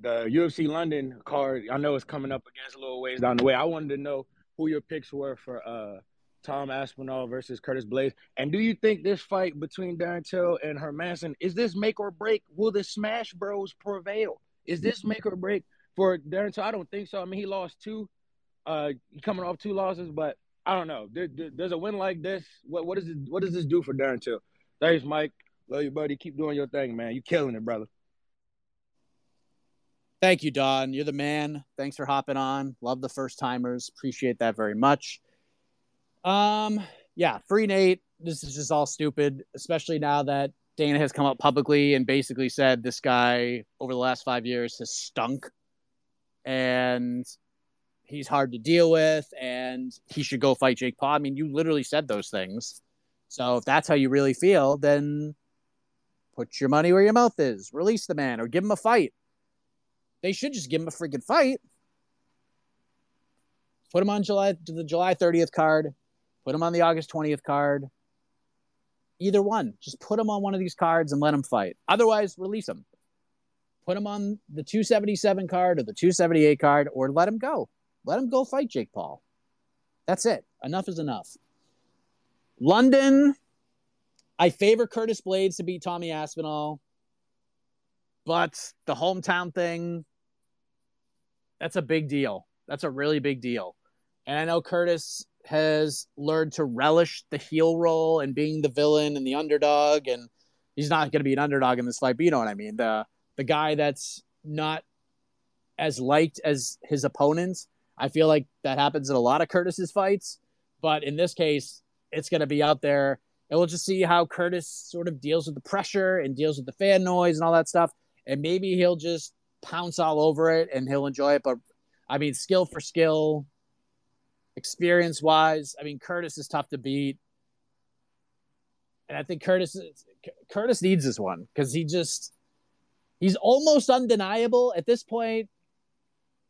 the UFC London card. I know it's coming up against a little ways down the way. I wanted to know who your picks were for uh, Tom Aspinall versus Curtis Blaydes. And do you think this fight between Darren Till and Hermansson is this make or break? Will the Smash Bros prevail? Is this make or break for Darren Till? I don't think so. I mean, he lost two, uh, coming off two losses, but I don't know. There, there, there's a win like this. What what does it, what does this do for Darren Till? Thanks, Mike. Love you, buddy. Keep doing your thing, man. You're killing it, brother. Thank you, Don. You're the man. Thanks for hopping on. Love the first timers. Appreciate that very much. Um, yeah, free Nate. This is just all stupid, especially now that Dana has come up publicly and basically said this guy over the last five years has stunk and he's hard to deal with and he should go fight Jake Paul. I mean, you literally said those things. So if that's how you really feel, then put your money where your mouth is. Release the man or give him a fight. They should just give him a freaking fight. Put him on July the July 30th card. Put him on the August 20th card. Either one. Just put him on one of these cards and let him fight. Otherwise, release him. Put him on the 277 card or the 278 card or let him go. Let him go fight Jake Paul. That's it. Enough is enough. London, I favor Curtis Blaydes to beat Tommy Aspinall, but the hometown thing, that's a big deal. That's a really big deal. And I know Curtis has learned to relish the heel role and being the villain and the underdog and he's not going to be an underdog in this fight but you know what i mean the the guy that's not as liked as his opponents i feel like that happens in a lot of curtis's fights but in this case it's going to be out there and we'll just see how curtis sort of deals with the pressure and deals with the fan noise and all that stuff and maybe he'll just pounce all over it and he'll enjoy it but i mean skill for skill experience wise, I mean, Curtis is tough to beat. And I think Curtis Curtis needs this one because he just he's almost undeniable at this point.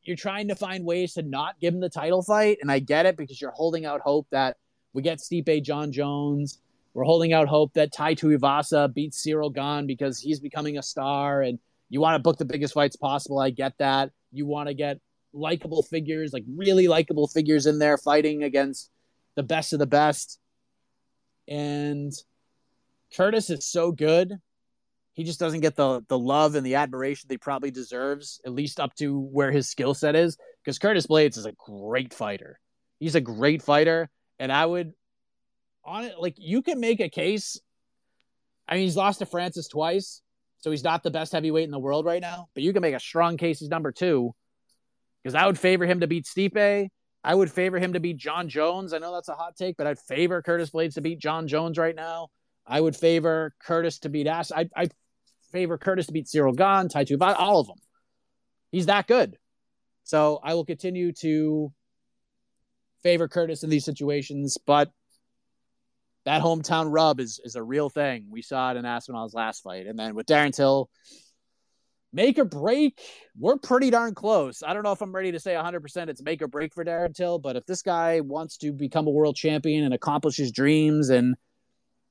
You're trying to find ways to not give him the title fight, and I get it because you're holding out hope that we get Stipe Jon Jones we're holding out hope that Tai Tuivasa beats Cyril Gane because he's becoming a star and you want to book the biggest fights possible. I get that. You want to get likable figures, like really likable figures in there fighting against the best of the best. And Curtis is so good. He just doesn't get the the love and the admiration that he probably deserves, at least up to where his skill set is. Because Curtis Blaydes is a great fighter. He's a great fighter, and I would on it like you can make a case. I mean, he's lost to Francis twice, so he's not the best heavyweight in the world right now. But you can make a strong case he's number two, because I would favor him to beat Stipe. I would favor him to beat Jon Jones. I know that's a hot take, but I'd favor Curtis Blaydes to beat Jon Jones right now. I would favor Curtis to beat Ash. I, I favor Curtis to beat Cyril Gane, Tai Tuivasa, all of them. He's that good. So I will continue to favor Curtis in these situations, but that hometown rub is is a real thing. We saw it in Aspinall's last fight. And then with Darren Till, make or break, we're pretty darn close. I don't know if I'm ready to say 100% it's make or break for Darren Till, but if this guy wants to become a world champion and accomplish his dreams and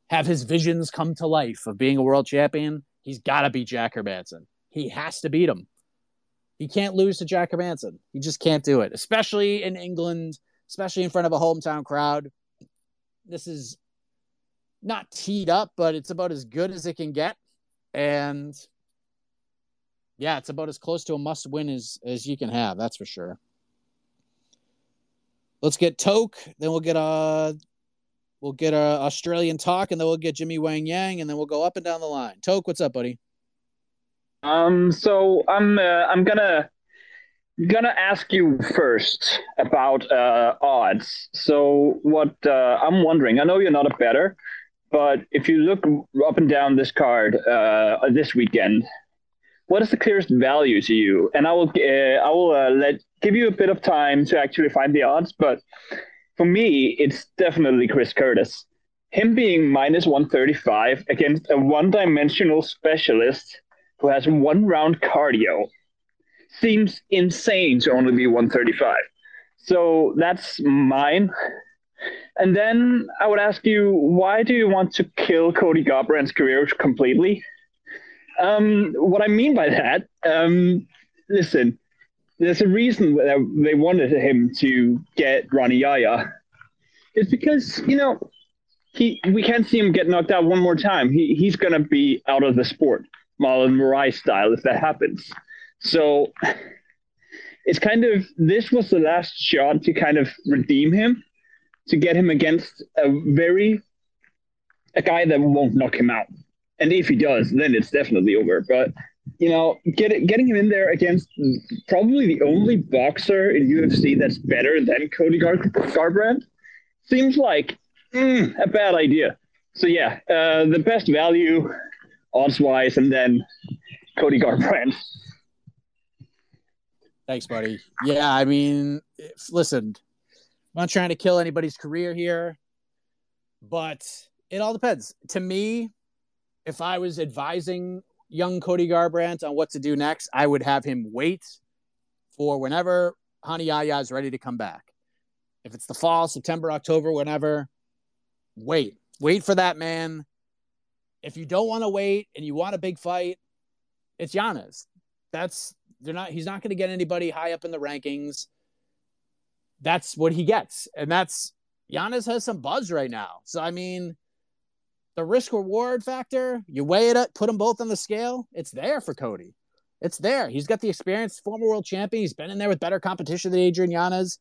have his visions come to life of being a world champion, he's got to beat Jack Hermansson. He has to beat him. He can't lose to Jack Hermansson. He just can't do it, especially in England, especially in front of a hometown crowd. This is not teed up, but it's about as good as it can get. And yeah, it's about as close to a must win as, as you can have. That's for sure. Let's get Toke, then we'll get a we'll get a Australian talk, and then we'll get Jimmy Wang Yang, and then we'll go up and down the line. Toke, what's up, buddy? Um, so I'm uh, I'm gonna gonna ask you first about uh, odds. So what uh, I'm wondering, I know you're not a better, but if you look up and down this card uh, this weekend, what is the clearest value to you? And I will uh, I will uh, let give you a bit of time to actually find the odds. But for me, it's definitely Chris Curtis. Him being minus 135 against a one-dimensional specialist who has one round cardio seems insane to only be 135. So that's mine. And then I would ask you, why do you want to kill Cody Garbrandt's career completely? Um, what I mean by that, um, listen, there's a reason they wanted him to get Rani Yahya. It's because you know he we can't see him get knocked out one more time. He he's gonna be out of the sport, Marlon Moraes style, if that happens. So it's kind of this was the last shot to kind of redeem him to get him against a very a guy that won't knock him out. And if he does, then it's definitely over. But you know, get getting him in there against probably the only boxer in UFC that's better than Cody Gar- Garbrandt seems like mm, a bad idea. So yeah, uh, the best value odds wise, and then Cody Garbrandt. Thanks, buddy. Yeah, I mean, listen, not trying to kill anybody's career here, but it all depends. To me, if I was advising young Cody Garbrandt on what to do next, I would have him wait for whenever Rani Yahya is ready to come back. If it's the fall, September, October, whenever, wait. Wait for that man. If you don't want to wait and you want a big fight, it's Yanez. That's they're not he's not going to get anybody high up in the rankings that's what he gets. And that's Yanez has some buzz right now. So I mean, the risk reward factor, you weigh it up, put them both on the scale, it's there for Cody. It's there. He's got the experience, former world champion. He's been in there with better competition than Adrian Yanez.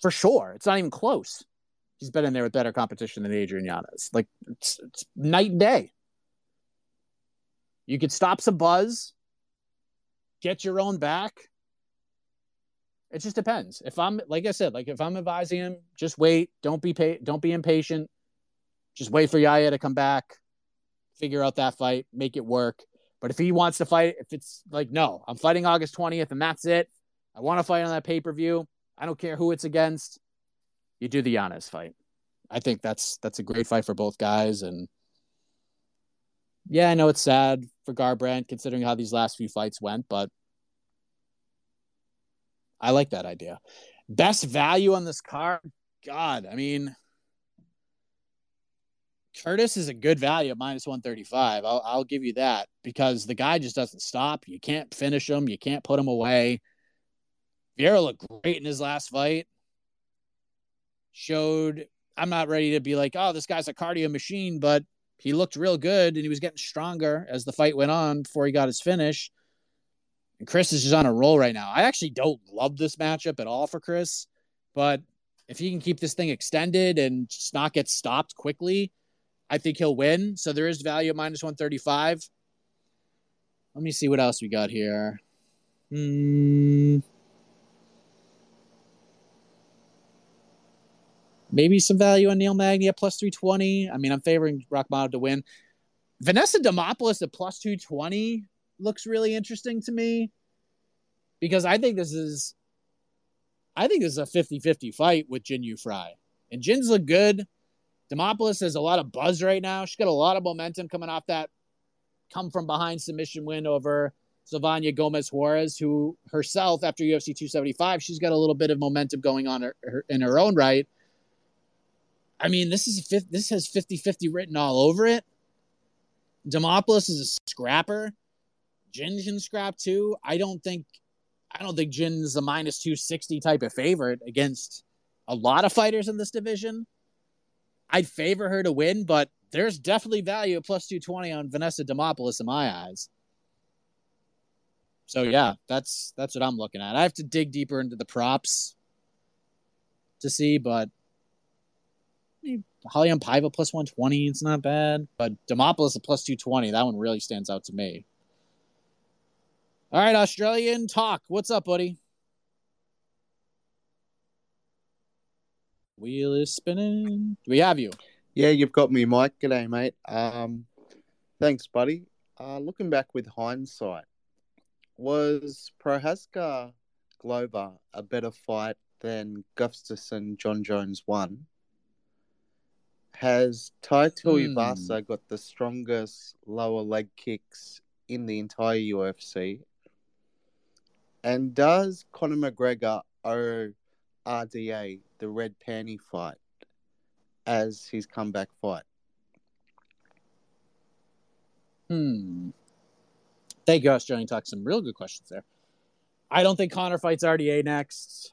For sure. It's not even close. He's been in there with better competition than Adrian Yanez. Like it's, it's night and day. You could stop some buzz, get your own back, it just depends. If I'm like I said, like if I'm advising him, just wait. Don't be pa- don't be impatient. Just wait for Yahya to come back, figure out that fight, make it work. But if he wants to fight, if it's like no, I'm fighting August 20th and that's it. I want to fight on that pay per view. I don't care who it's against. You do the Yanez fight. I think that's that's a great fight for both guys. And yeah, I know it's sad for Garbrandt considering how these last few fights went, but I like that idea. Best value on this card? God, I mean, Curtis is a good value at minus 135. I'll, I'll give you that because the guy just doesn't stop. You can't finish him, you can't put him away. Vieira looked great in his last fight. Showed, I'm not ready to be like, oh, this guy's a cardio machine, but he looked real good and he was getting stronger as the fight went on before he got his finish. And Chris is just on a roll right now. I actually don't love this matchup at all for Chris, but if he can keep this thing extended and just not get stopped quickly, I think he'll win. So there is value at minus 135. Let me see what else we got here. Hmm. Maybe some value on Neil Magny at plus 320. I mean, I'm favoring Rakhmonov to win. Vanessa Demopoulos at plus 220 looks really interesting to me because I think this is I think this is a 50-50 fight with Jinh Yu Frey. And Jin's look good. Demopoulos has a lot of buzz right now. She's got a lot of momentum coming off that come from behind submission win over Silvana Gomez Juarez, who herself, after UFC 275, she's got a little bit of momentum going on her, her, in her own right. I mean, this is a, this has 50-50 written all over it. Demopoulos is a scrapper. Jin can scrap too. I don't think I don't think Jin's a minus 260 type of favorite against a lot of fighters in this division. I'd favor her to win, but there's definitely value at plus 220 on Vanessa Demopoulos in my eyes. So yeah, that's that's what I'm looking at. I have to dig deeper into the props to see, but Raulian Paiva plus 120, it's not bad. But Demopoulos at plus 220, that one really stands out to me. All right, Australian talk. What's up, buddy? Wheel is spinning. Do we have you? Yeah, you've got me, Mike. G'day, mate. Um, thanks, buddy. Uh, looking back with hindsight, was Prochazka Glover a better fight than Gustafsson Jon Jones one? Has Tai Tuivasa hmm. got the strongest lower leg kicks in the entire UFC? And does Conor McGregor owe RDA the red panty fight as his comeback fight? Hmm. Thank you, Australian Talk. Some real good questions there. I don't think Conor fights RDA next.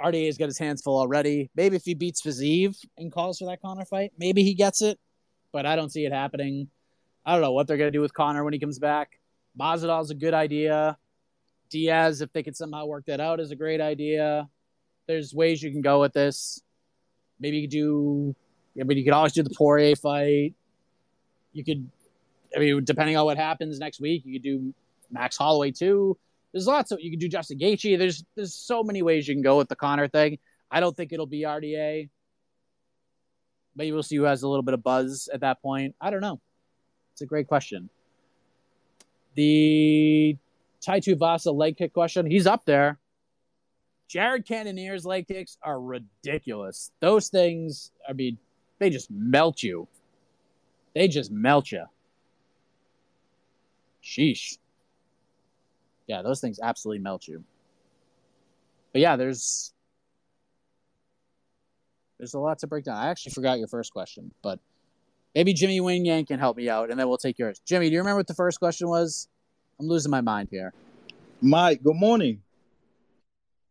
RDA's got his hands full already. Maybe if he beats Fiziev and calls for that Conor fight, maybe he gets it. But I don't see it happening. I don't know what they're going to do with Conor when he comes back. Masvidal's a good idea. Diaz, if they could somehow work that out, is a great idea. There's ways you can go with this. Maybe you could do. I mean, you could always do the Poirier fight. You could. I mean, depending on what happens next week, you could do Max Holloway too. There's lots of you could do Justin Gaethje. There's there's so many ways you can go with the Conor thing. I don't think it'll be RDA. Maybe we'll see who has a little bit of buzz at that point. I don't know. It's a great question. The Tai Tuivasa leg kick question. He's up there. Jared Cannonier's leg kicks are ridiculous. Those things, I mean, they just melt you. They just melt you. Sheesh. Yeah, those things absolutely melt you. But yeah, there's there's a lot to break down. I actually forgot your first question, but maybe Jimmy Wing Yang can help me out, and then we'll take yours. Jimmy, do you remember what the first question was? I'm losing my mind here. Mike, good morning.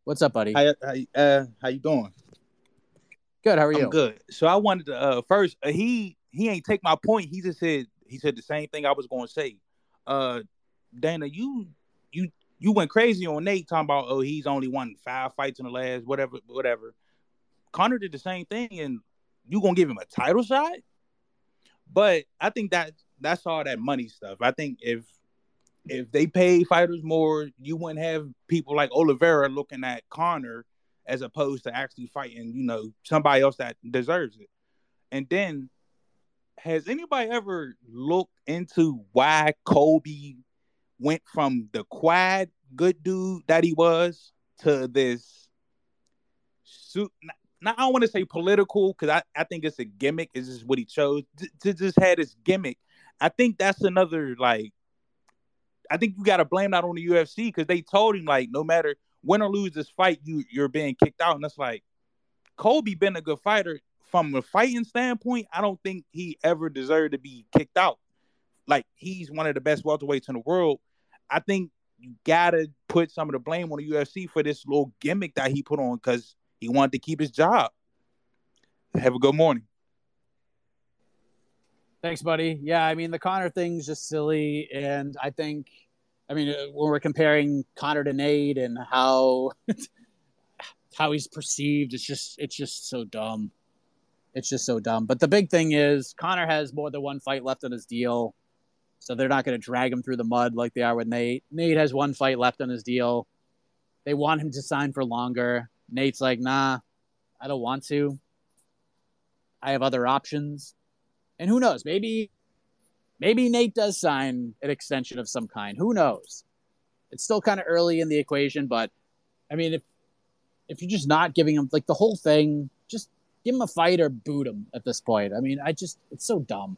What's up, buddy? How how, uh, how you doing? Good. How are you? I'm good. So I wanted to uh, first uh, he he ain't take my point. He just said he said the same thing I was going to say. Uh, Dana, you you you went crazy on Nate talking about oh he's only won five fights in the last whatever whatever. Conor did the same thing, and you gonna give him a title shot? But I think that that's all that money stuff. I think if if they pay fighters more, you wouldn't have people like Oliveira looking at Conor as opposed to actually fighting, you know, somebody else that deserves it. And then, has anybody ever looked into why Colby went from the quad good dude that he was to this suit? Now, I don't want to say political because I, I think it's a gimmick. It's just what he chose to, to just had this gimmick. I think that's another like I think you got to blame that on the UFC because they told him like no matter win or lose this fight, you you're being kicked out, and that's like Colby been a good fighter from a fighting standpoint, I don't think he ever deserved to be kicked out. Like he's one of the best welterweights in the world. I think you gotta put some of the blame on the UFC for this little gimmick that he put on because he wanted to keep his job. Have a good morning. Thanks, buddy. Yeah, I mean the Conor thing's just silly, and I think, I mean, uh, when we're comparing Conor to Nate and how [LAUGHS] how he's perceived, it's just it's just so dumb. It's just so dumb. But the big thing is Conor has more than one fight left on his deal, so they're not going to drag him through the mud like they are with Nate. Nate has one fight left on his deal. They want him to sign for longer. Nate's like, nah, I don't want to. I have other options. And who knows? Maybe maybe Nate does sign an extension of some kind. Who knows? It's still kind of early in the equation, but I mean if if you're just not giving him like the whole thing, just give him a fight or boot him at this point. I mean, I just it's so dumb.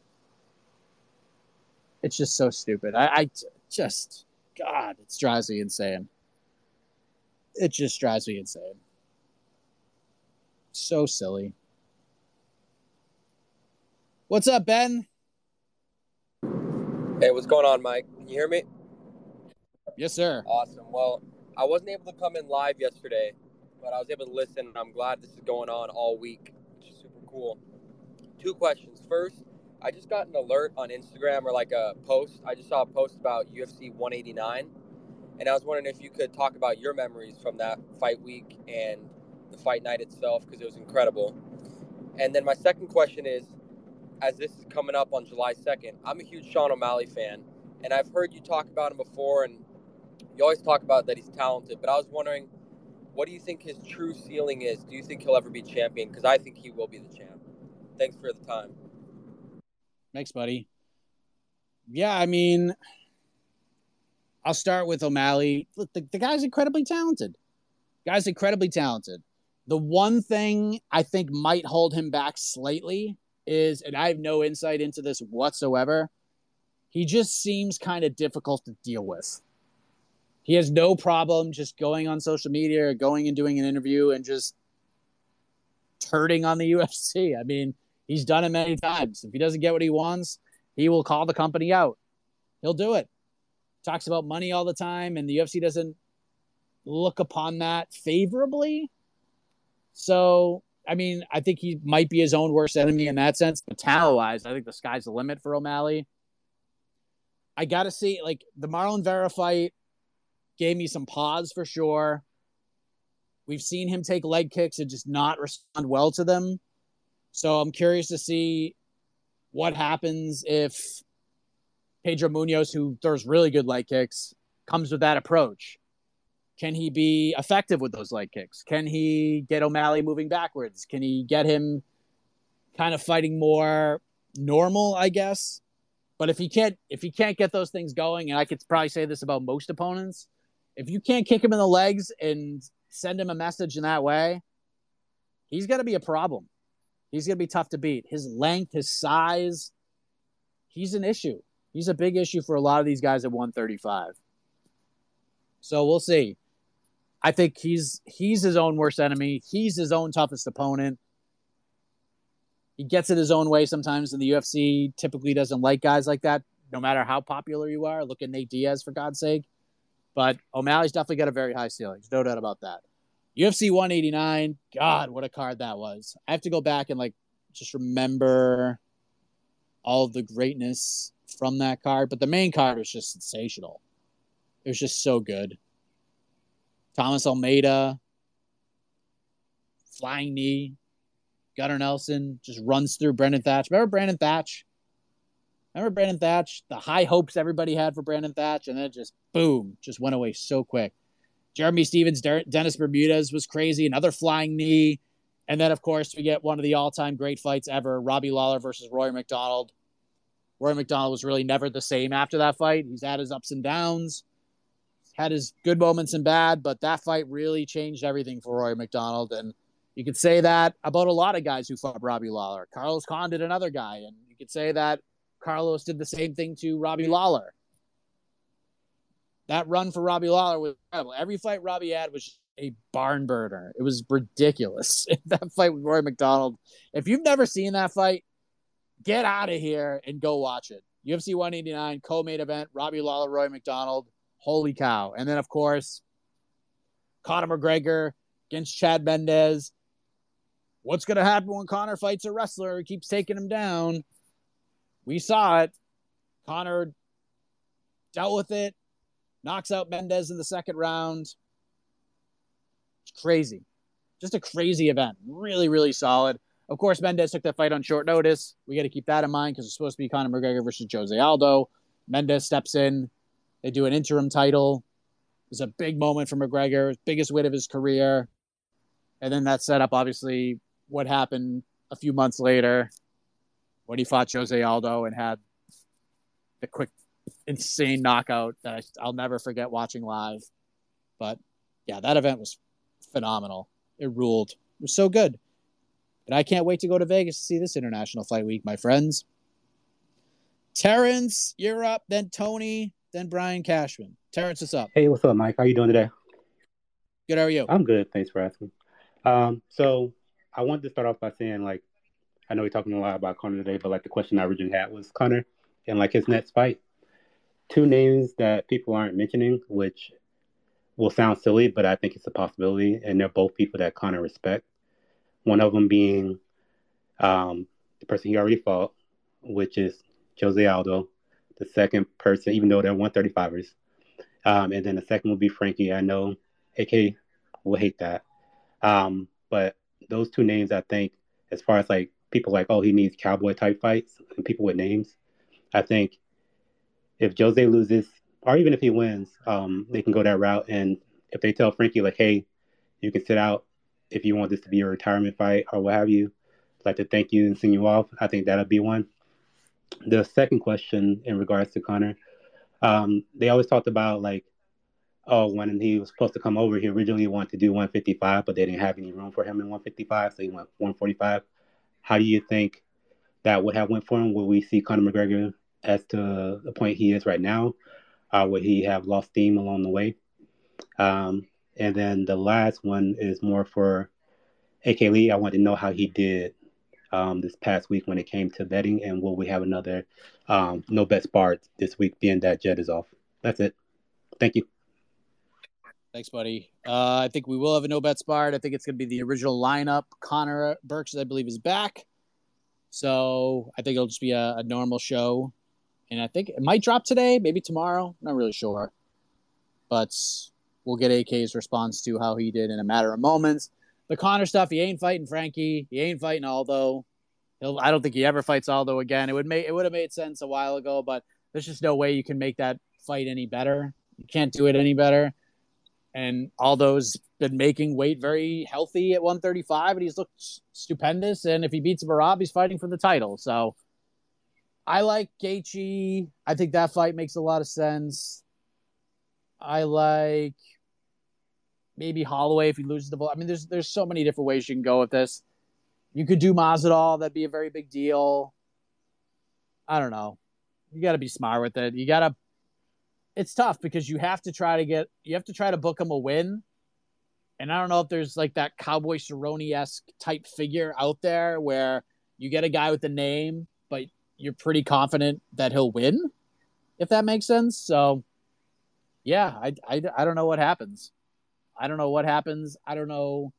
It's just so stupid. I, I just God, it drives me insane. It just drives me insane. So silly. What's up, Ben? Hey, what's going on, Mike? Can you hear me? Yes, sir. Awesome. Well, I wasn't able to come in live yesterday, but I was able to listen. I'm glad this is going on all week, which is super cool. Two questions. First, I just got an alert on Instagram or like a post. I just saw a post about UFC 189, and I was wondering if you could talk about your memories from that fight week and the fight night itself because it was incredible. And then my second question is as this is coming up on July 2nd, I'm a huge Sean O'Malley fan, and I've heard you talk about him before, and you always talk about that he's talented. But I was wondering, what do you think his true ceiling is? Do you think he'll ever be champion? Because I think he will be the champ. Thanks for the time. Thanks, buddy. Yeah, I mean, I'll start with O'Malley. Look, the, the guy's incredibly talented. guy's incredibly talented. The one thing I think might hold him back slightly is, and I have no insight into this whatsoever, he just seems kind of difficult to deal with. He has no problem just going on social media or going and doing an interview and just turning on the [LAUGHS] UFC. I mean, he's done it many times. If he doesn't get what he wants, he will call the company out. He'll do it. Talks about money all the time, and the UFC doesn't look upon that favorably. So I mean, I think he might be his own worst enemy in that sense. But talent wise, I think the sky's the limit for O'Malley. I got to see, like, the Marlon Vera fight gave me some pause for sure. We've seen him take leg kicks and just not respond well to them. So I'm curious to see what happens if Pedro Munhoz, who throws really good leg kicks, comes with that approach. Can he be effective with those leg kicks? Can he get O'Malley moving backwards? Can he get him kind of fighting more normal, I guess? But if he can't if he can't get those things going, and I could probably say this about most opponents, if you can't kick him in the legs and send him a message in that way, he's gonna be a problem. He's gonna be tough to beat. His length, his size, he's an issue. He's a big issue for a lot of these guys at 135. So we'll see. I think he's he's his own worst enemy. He's his own toughest opponent. He gets it his own way sometimes, and the UFC typically doesn't like guys like that, no matter how popular you are. Look at Nate Diaz for God's sake. But O'Malley's definitely got a very high ceiling. no doubt about that. UFC 189. God, what a card that was. I have to go back and like just remember all the greatness from that card. But the main card was just sensational. It was just so good. Thomas Almeida, flying knee. Gunnar Nelson just runs through Brandon Thatch. Remember Brandon Thatch? Remember Brandon Thatch? The high hopes everybody had for Brandon Thatch, and then just boom, just went away so quick. Jeremy Stephens, Dennis Bermudez was crazy. Another flying knee. And then, of course, we get one of the all time great fights ever Robbie Lawler versus Rory MacDonald. Rory MacDonald was really never the same after that fight. He's had his ups and downs had his good moments and bad, but that fight really changed everything for Rory MacDonald. And you could say that about a lot of guys who fought Robbie Lawler. Carlos Condit another guy, and you could say that Carlos did the same thing to Robbie Lawler. That run for Robbie Lawler was incredible. Every fight Robbie had was a barn burner. It was ridiculous. [LAUGHS] that fight with Rory MacDonald. If you've never seen that fight, get out of here and go watch it. UFC 189 co-main event. Robbie Lawler, Rory MacDonald. Holy cow! And then of course, Conor McGregor against Chad Mendes. What's going to happen when Conor fights a wrestler who keeps taking him down? We saw it. Conor dealt with it, knocks out Mendes in the second round. It's crazy. Just a crazy event. Really, really solid. Of course, Mendes took that fight on short notice. We got to keep that in mind because it's supposed to be Conor McGregor versus Jose Aldo. Mendes steps in. They do an interim title. It was a big moment for McGregor, biggest win of his career. And then that set up, obviously, what happened a few months later when he fought Jose Aldo and had the quick, insane knockout that I, will never forget watching live. But yeah, that event was phenomenal. It ruled. It was so good. And I can't wait to go to Vegas to see this International Fight Week, my friends. Terrence, you're up. Then Tony, then Brian Cashman. Terrence, what's up? Hey, what's up, Mike? How you doing today? Good. How are you? I'm good. Thanks for asking. Um, so I wanted to start off by saying, like, I know we're talking a lot about Conor today, but like the question I originally had was Conor and like his next fight. Two names that people aren't mentioning, which will sound silly, but I think it's a possibility, and they're both people that Conor respect. One of them being um, the person he already fought, which is Jose Aldo. The second person, even though they're 135ers, um, and then the second will be Frankie. I know AK will hate that. Um, but those two names, I think, as far as like people like, oh, he needs cowboy type fights and people with names, I think if Jose loses, or even if he wins, um, they can go that route. And if they tell Frankie, like, hey, you can sit out if you want this to be a retirement fight or what have you, like to thank you and send you off, I think that'll be one. The second question in regards to Conor, um, they always talked about like, oh, when he was supposed to come over, he originally wanted to do 155, but they didn't have any room for him in 155, so he went 145. How do you think that would have went for him? Will we see Conor McGregor as to the point he is right now? Uh, would he have lost steam along the way? Um, and then the last one is more for AK Lee. I want to know how he did um, this past week when it came to betting, and will we have another um, No Bets Barred this week, being that Jed is off? That's it. Thank you. Thanks, buddy. Uh, I think we will have a no bet spar. I think it's going to be the original lineup. Connor Burks, I believe, is back. So I think it'll just be a, a normal show. And I think it might drop today, maybe tomorrow. Not really sure. But we'll get AK's response to how he did in a matter of moments the Conor stuff. He ain't fighting Frankie. He ain't fighting Aldo. He'll, I don't think he ever fights Aldo again. It would make it would have made sense a while ago, but there's just no way you can make that fight any better. You can't do it any better. And Aldo's been making weight very healthy at 135, and he's looked stupendous. And if he beats Merab, he's fighting for the title. So I like Gaethje. I think that fight makes a lot of sense. I like maybe Holloway if he loses the ball. I mean, there's there's so many different ways you can go with this. You could do Masvidal, that'd be a very big deal. I don't know. You got to be smart with it. You got to. It's tough because you have to try to get you have to try to book him a win, and I don't know if there's like that Cowboy Cerrone esque type figure out there where you get a guy with a name, but you're pretty confident that he'll win, if that makes sense. So, yeah, I, I, I don't know what happens. I don't know what happens. I don't know.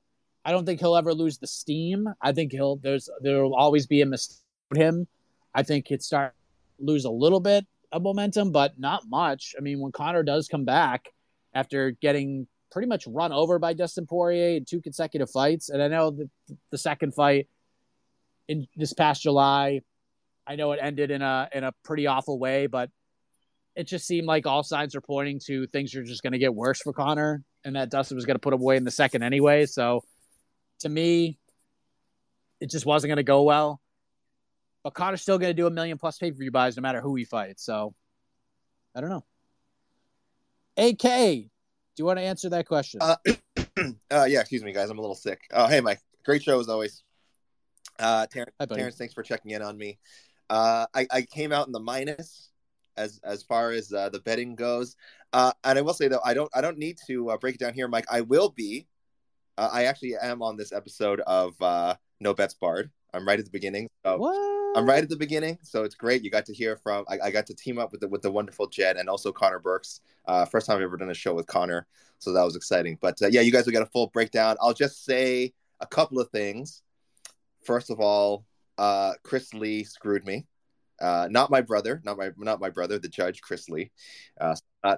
I don't think he'll ever lose the steam. I think he'll there's there will always be a mistake with him. I think he'd start lose a little bit of momentum, but not much. I mean, when Conor does come back after getting pretty much run over by Dustin Poirier in two consecutive fights, and I know the, the second fight in this past July, I know it ended in a in a pretty awful way, but it just seemed like all signs are pointing to things are just going to get worse for Conor and that Dustin was going to put him away in the second anyway. So to me, it just wasn't going to go well. But Conor's still going to do a million plus pay per view buys no matter who he fights. So I don't know. AK, do you want to answer that question? Uh, [CLEARS THROAT] uh, yeah, excuse me, guys. I'm a little sick. Oh, hey, Mike. Great show as always. Uh, Terrence, Hi, Terrence thanks for checking in on me. Uh, I, I came out in the minus as as far as uh, the betting goes. Uh, and I will say though, I don't I don't need to uh, break it down here, Mike. I will be Uh, I actually am on this episode of uh, No Bets Barred. I'm right at the beginning. So what? I'm right at the beginning, so it's great. You got to hear from. I, I got to team up with the with the wonderful Jed and also Connor Burks. Uh, first time I've ever done a show with Connor, so that was exciting. But uh, yeah, you guys will get a full breakdown. I'll just say a couple of things. First of all, uh, Chris Lee screwed me. Uh, not my brother, not my not my brother, the judge, Chris Lee. Uh,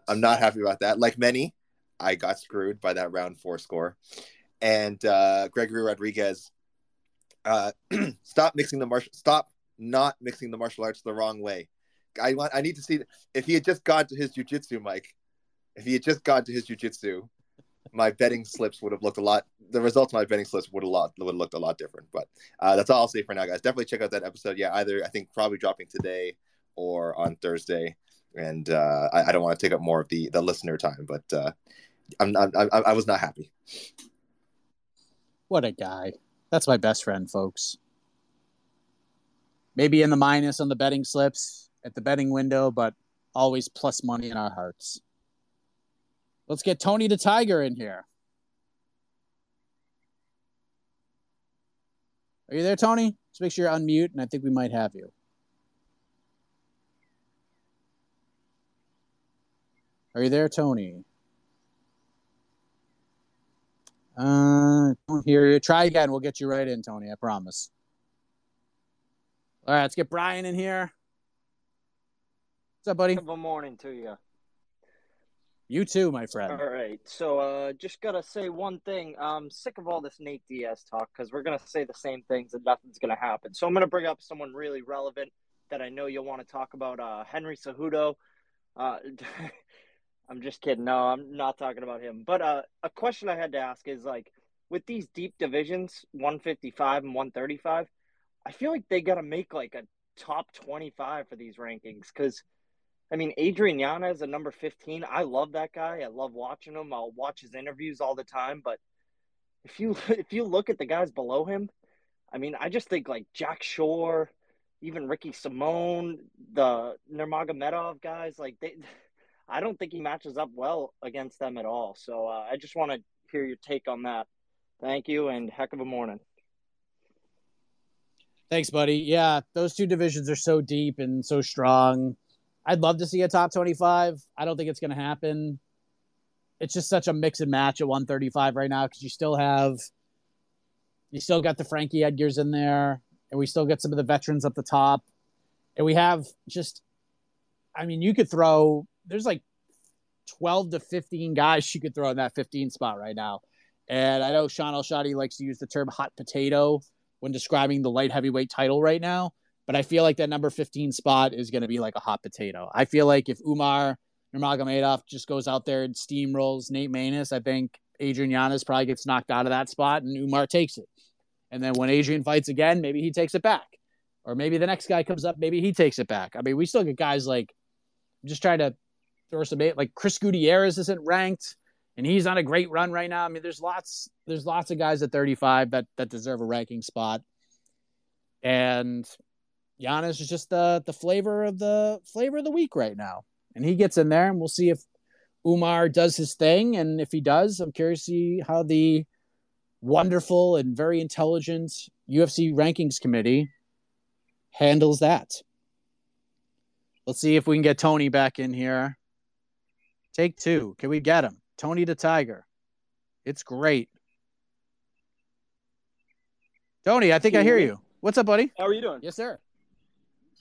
I'm not happy about that. Like many, I got screwed by that round four score. And uh, Gregory Rodrigues, uh, [CLEARS THROAT] stop mixing the martial, stop not mixing the martial arts the wrong way. I want, I need to see if he had just gone to his jujitsu, Mike. If he had just gone to his jujitsu, my betting slips would have looked a lot. The results of my betting slips would have lot would have looked a lot different. But uh, that's all I'll say for now, guys. Definitely check out that episode. Yeah, either I think probably dropping today or on Thursday. And uh, I, I, don't want to take up more of the the listener time, but uh, I'm, I'm I, I was not happy. What a guy! That's my best friend, folks. Maybe in the minus on the betting slips at the betting window, but always plus money in our hearts. Let's get Tony the Tiger in here. Are you there, Tony? Just make sure you're unmute, and I think we might have you. Are you there, Tony? Uh, don't hear you. Try again. We'll get you right in, Tony. I promise. All right, let's get Brian in here. What's up, buddy? Good morning to you. You too, my friend. All right. So, uh, just gotta say one thing. I'm sick of all this Nate Diaz talk because we're gonna say the same things and nothing's gonna happen. So, I'm gonna bring up someone really relevant that I know you'll want to talk about. Uh, Henry Cejudo. Uh, [LAUGHS] I'm just kidding. No, I'm not talking about him. But uh, a question I had to ask is like, with these deep divisions, 155 and 135, I feel like they got to make like a top 25 for these rankings because I mean, Adrian Yanez a number 15. I love that guy. I love watching him. I'll watch his interviews all the time. But if you [LAUGHS] if you look at the guys below him, I mean, I just think like Jack Shore, even Ricky Simon, the Nurmagomedov guys, like they, I don't think he matches up well against them at all. So uh, I just want to hear your take on that. Thank you, and heck of a morning. Thanks, buddy. Yeah, those two divisions are so deep and so strong. I'd love to see a top 25. I don't think it's going to happen. It's just such a mix and match at 135 right now because you still have, you still got the Frankie Edgars in there, and we still get some of the veterans up the top. And we have just, I mean, you could throw, there's like 12 to 15 guys you could throw in that 15 spot right now. And I know Sean El likes to use the term hot potato when describing the light heavyweight title right now. But I feel like that number 15 spot is going to be like a hot potato. I feel like if Umar Nurmagomedov just goes out there and steamrolls Nate Maness, I think Adrian Yanez probably gets knocked out of that spot and Umar takes it. And then when Adrian fights again, maybe he takes it back. Or maybe the next guy comes up, maybe he takes it back. I mean, we still get guys like, I'm just trying to throw some bait. Like Chris Gutierrez isn't ranked and he's on a great run right now. I mean, there's lots, there's lots of guys at 35 that, that deserve a ranking spot. And Yanez is just the the flavor of the flavor of the week right now, and he gets in there, and we'll see if Umar does his thing, and if he does, I'm curious to see how the wonderful and very intelligent UFC rankings committee handles that. Let's see if we can get Tony back in here. Take two. Can we get him? Tony the Tiger. It's great. Tony, I think I hear you. What's up, buddy? How are you doing? Yes, sir.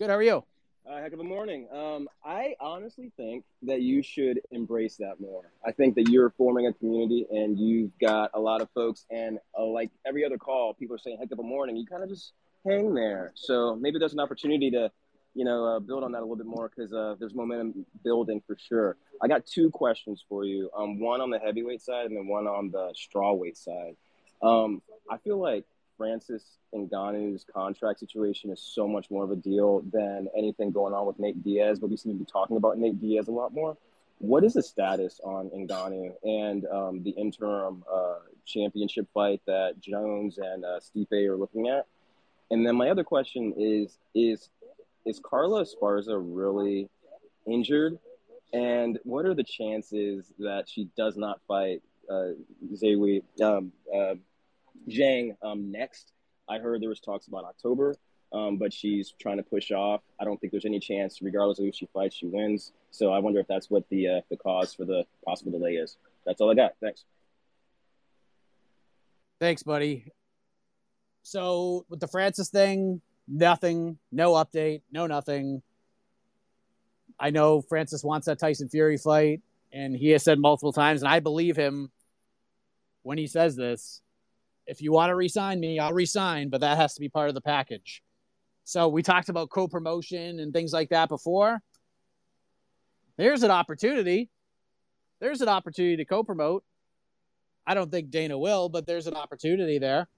Good. How are you? Uh, heck of a morning. Um, I honestly think that you should embrace that more. I think that you're forming a community and you've got a lot of folks, and uh, like every other call, people are saying heck of a morning. You kind of just hang there. So maybe there's an opportunity to, you know, uh, build on that a little bit more because uh, there's momentum building for sure. I got two questions for you. Um, one on the heavyweight side and then one on the strawweight side. Um, I feel like Francis Ngannou's contract situation is so much more of a deal than anything going on with Nate Diaz, but we seem to be talking about Nate Diaz a lot more. What is the status on Ngannou and um, the interim uh, championship fight that Jones and uh, Stipe are looking at? And then my other question is: is is Carla Esparza really injured? And what are the chances that she does not fight uh, um, uh, Zhang um, next. I heard there was talks about October, um, but she's trying to push off. I don't think there's any chance, regardless of who she fights, she wins. So I wonder if that's what the uh, the cause for the possible delay is. That's all I got. Thanks. Thanks, buddy. So with the Francis thing, nothing, no update, no nothing. I know Francis wants that Tyson Fury fight, and he has said multiple times, and I believe him when he says this. If you want to resign me, I'll resign, but that has to be part of the package. So we talked about co-promotion and things like that before. There's an opportunity. There's an opportunity to co-promote. I don't think Dana will, but there's an opportunity there.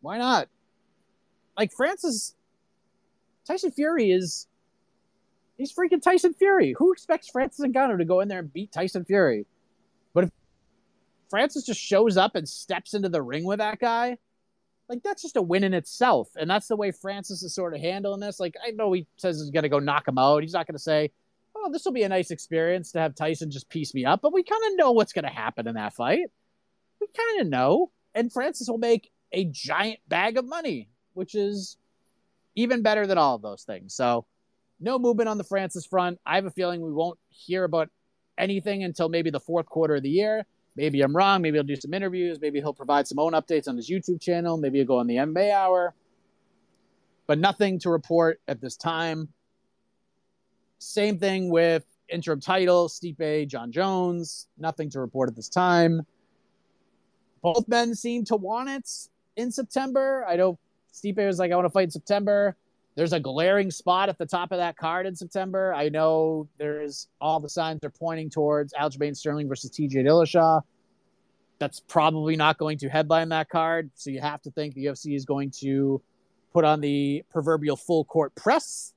Why not? Like Francis Tyson Fury is he's freaking Tyson Fury. Who expects Francis and Ngannou to go in there and beat Tyson Fury? Francis just shows up and steps into the ring with that guy, like that's just a win in itself. And that's the way Francis is sort of handling this. Like I know he says he's gonna go knock him out. He's not gonna say, Oh, this will be a nice experience to have Tyson just piece me up, but we kind of know what's gonna happen in that fight. We kind of know. And Francis will make a giant bag of money, which is even better than all of those things. So no movement on the Francis front. I have a feeling we won't hear about anything until maybe the fourth quarter of the year. Maybe I'm wrong. Maybe he'll do some interviews. Maybe he'll provide some own updates on his YouTube channel. Maybe he'll go on the MMA Hour. But nothing to report at this time. Same thing with interim title, Stipe, Jon Jones. Nothing to report at this time. Both men seem to want it in September. I know Stipe was like, I want to fight in September. There's a glaring spot at the top of that card in September. I know there's all the signs are pointing towards Aljamain Sterling versus TJ Dillashaw. That's probably not going to headline that card. So you have to think the UFC is going to put on the proverbial full court press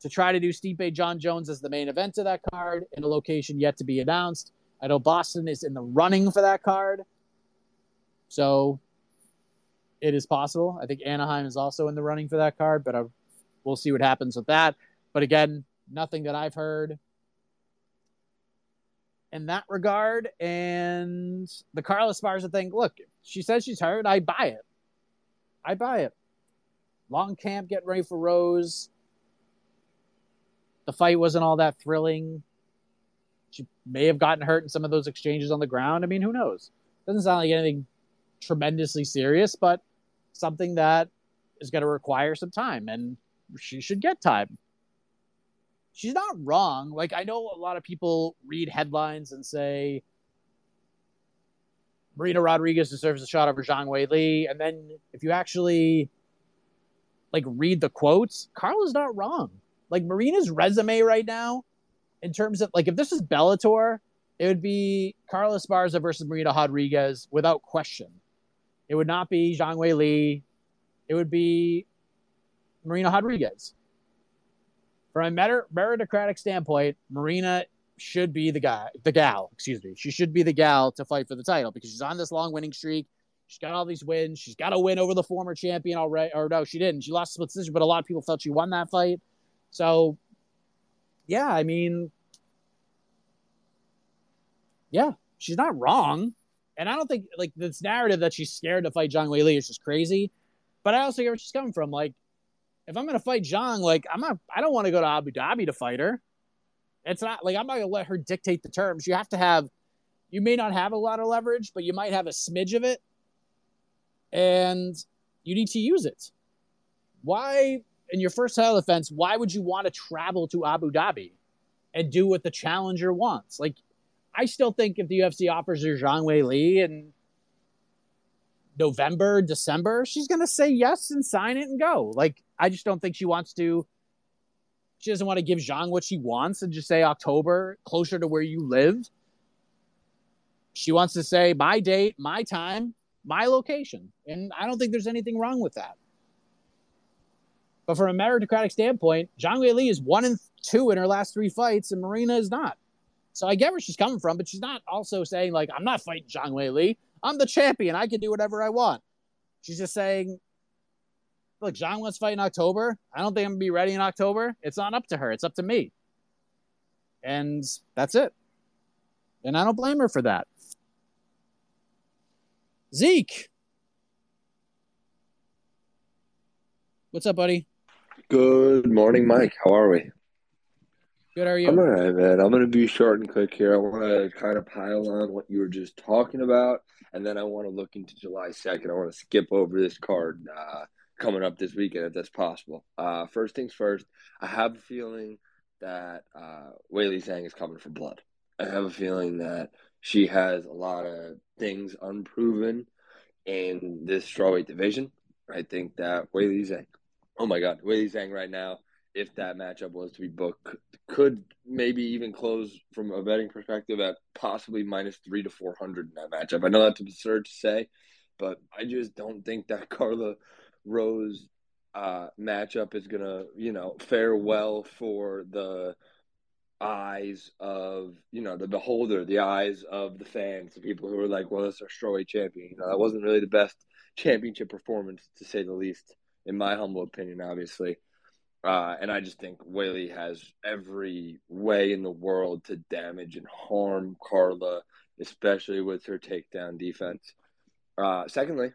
to try to do Stipe Jon Jones as the main event of that card in a location yet to be announced. I know Boston is in the running for that card. So it is possible. I think Anaheim is also in the running for that card, but I, we'll see what happens with that. But again, nothing that I've heard in that regard. And the Carla Esparza thing, look, she says she's hurt. I buy it. I buy it. Long camp, getting ready for Rose. The fight wasn't all that thrilling. She may have gotten hurt in some of those exchanges on the ground. I mean, who knows? Doesn't sound like anything tremendously serious, but something that is going to require some time, and she should get time. She's not wrong. Like, I know a lot of people read headlines and say, Marina Rodriguez deserves a shot over Zhang Weili. And then if you actually like read the quotes, Carla's not wrong. Like Marina's resume right now, in terms of like if this is Bellator, it would be Carla Esparza versus Marina Rodriguez without question. It would not be Zhang Weili. It would be Marina Rodriguez. From a meritocratic standpoint, Marina should be the guy, the gal, excuse me. She should be the gal to fight for the title because she's on this long winning streak. She's got all these wins. She's got a win over the former champion already. Or no, she didn't. She lost split decision, but a lot of people felt she won that fight. So, yeah, I mean, yeah, she's not wrong. And I don't think like this narrative that she's scared to fight Zhang Weili is just crazy. But I also get where she's coming from. Like, if I'm gonna fight Zhang, like I'm not I don't want to go to Abu Dhabi to fight her. It's not like I'm not gonna let her dictate the terms. You have to have you may not have a lot of leverage, but you might have a smidge of it. And you need to use it. Why in your first title defense, why would you want to travel to Abu Dhabi and do what the challenger wants? Like I still think if the UFC offers her Zhang Weili in November, December, she's going to say yes and sign it and go. Like, I just don't think she wants to. She doesn't want to give Zhang what she wants and just say October, closer to where you live. She wants to say my date, my time, my location. And I don't think there's anything wrong with that. But from a meritocratic standpoint, Zhang Weili is one and two in her last three fights, and Marina is not. So I get where she's coming from, but she's not also saying like I'm not fighting Zhang Weili. I'm the champion. I can do whatever I want. She's just saying, look, Zhang wants to fight in October. I don't think I'm gonna be ready in October. It's not up to her. It's up to me. And that's it. And I don't blame her for that. Zeke. What's up, buddy? Good morning, Mike. How are we? Good, how are you? I'm all right, man. I'm going to be short and quick here. I want to kind of pile on what you were just talking about, and then I want to look into July 2nd. I want to skip over this card uh, coming up this weekend if that's possible. Uh, first things first, I have a feeling that uh, Weili Zhang is coming for blood. I have a feeling that she has a lot of things unproven in this strawweight division. I think that Weili Zhang, oh my God, Weili Zhang right now, if that matchup was to be booked, could maybe even close from a betting perspective at possibly minus three to 400 in that matchup. I know that's absurd to say, but I just don't think that Carla Rose uh, matchup is going to, you know, fare well for the eyes of you know the beholder, the eyes of the fans, the people who are like, well, it's our strawweight champion. You know, that wasn't really the best championship performance to say the least, in my humble opinion, obviously. Uh, and I just think Weili has every way in the world to damage and harm Carla, especially with her takedown defense. Uh, secondly,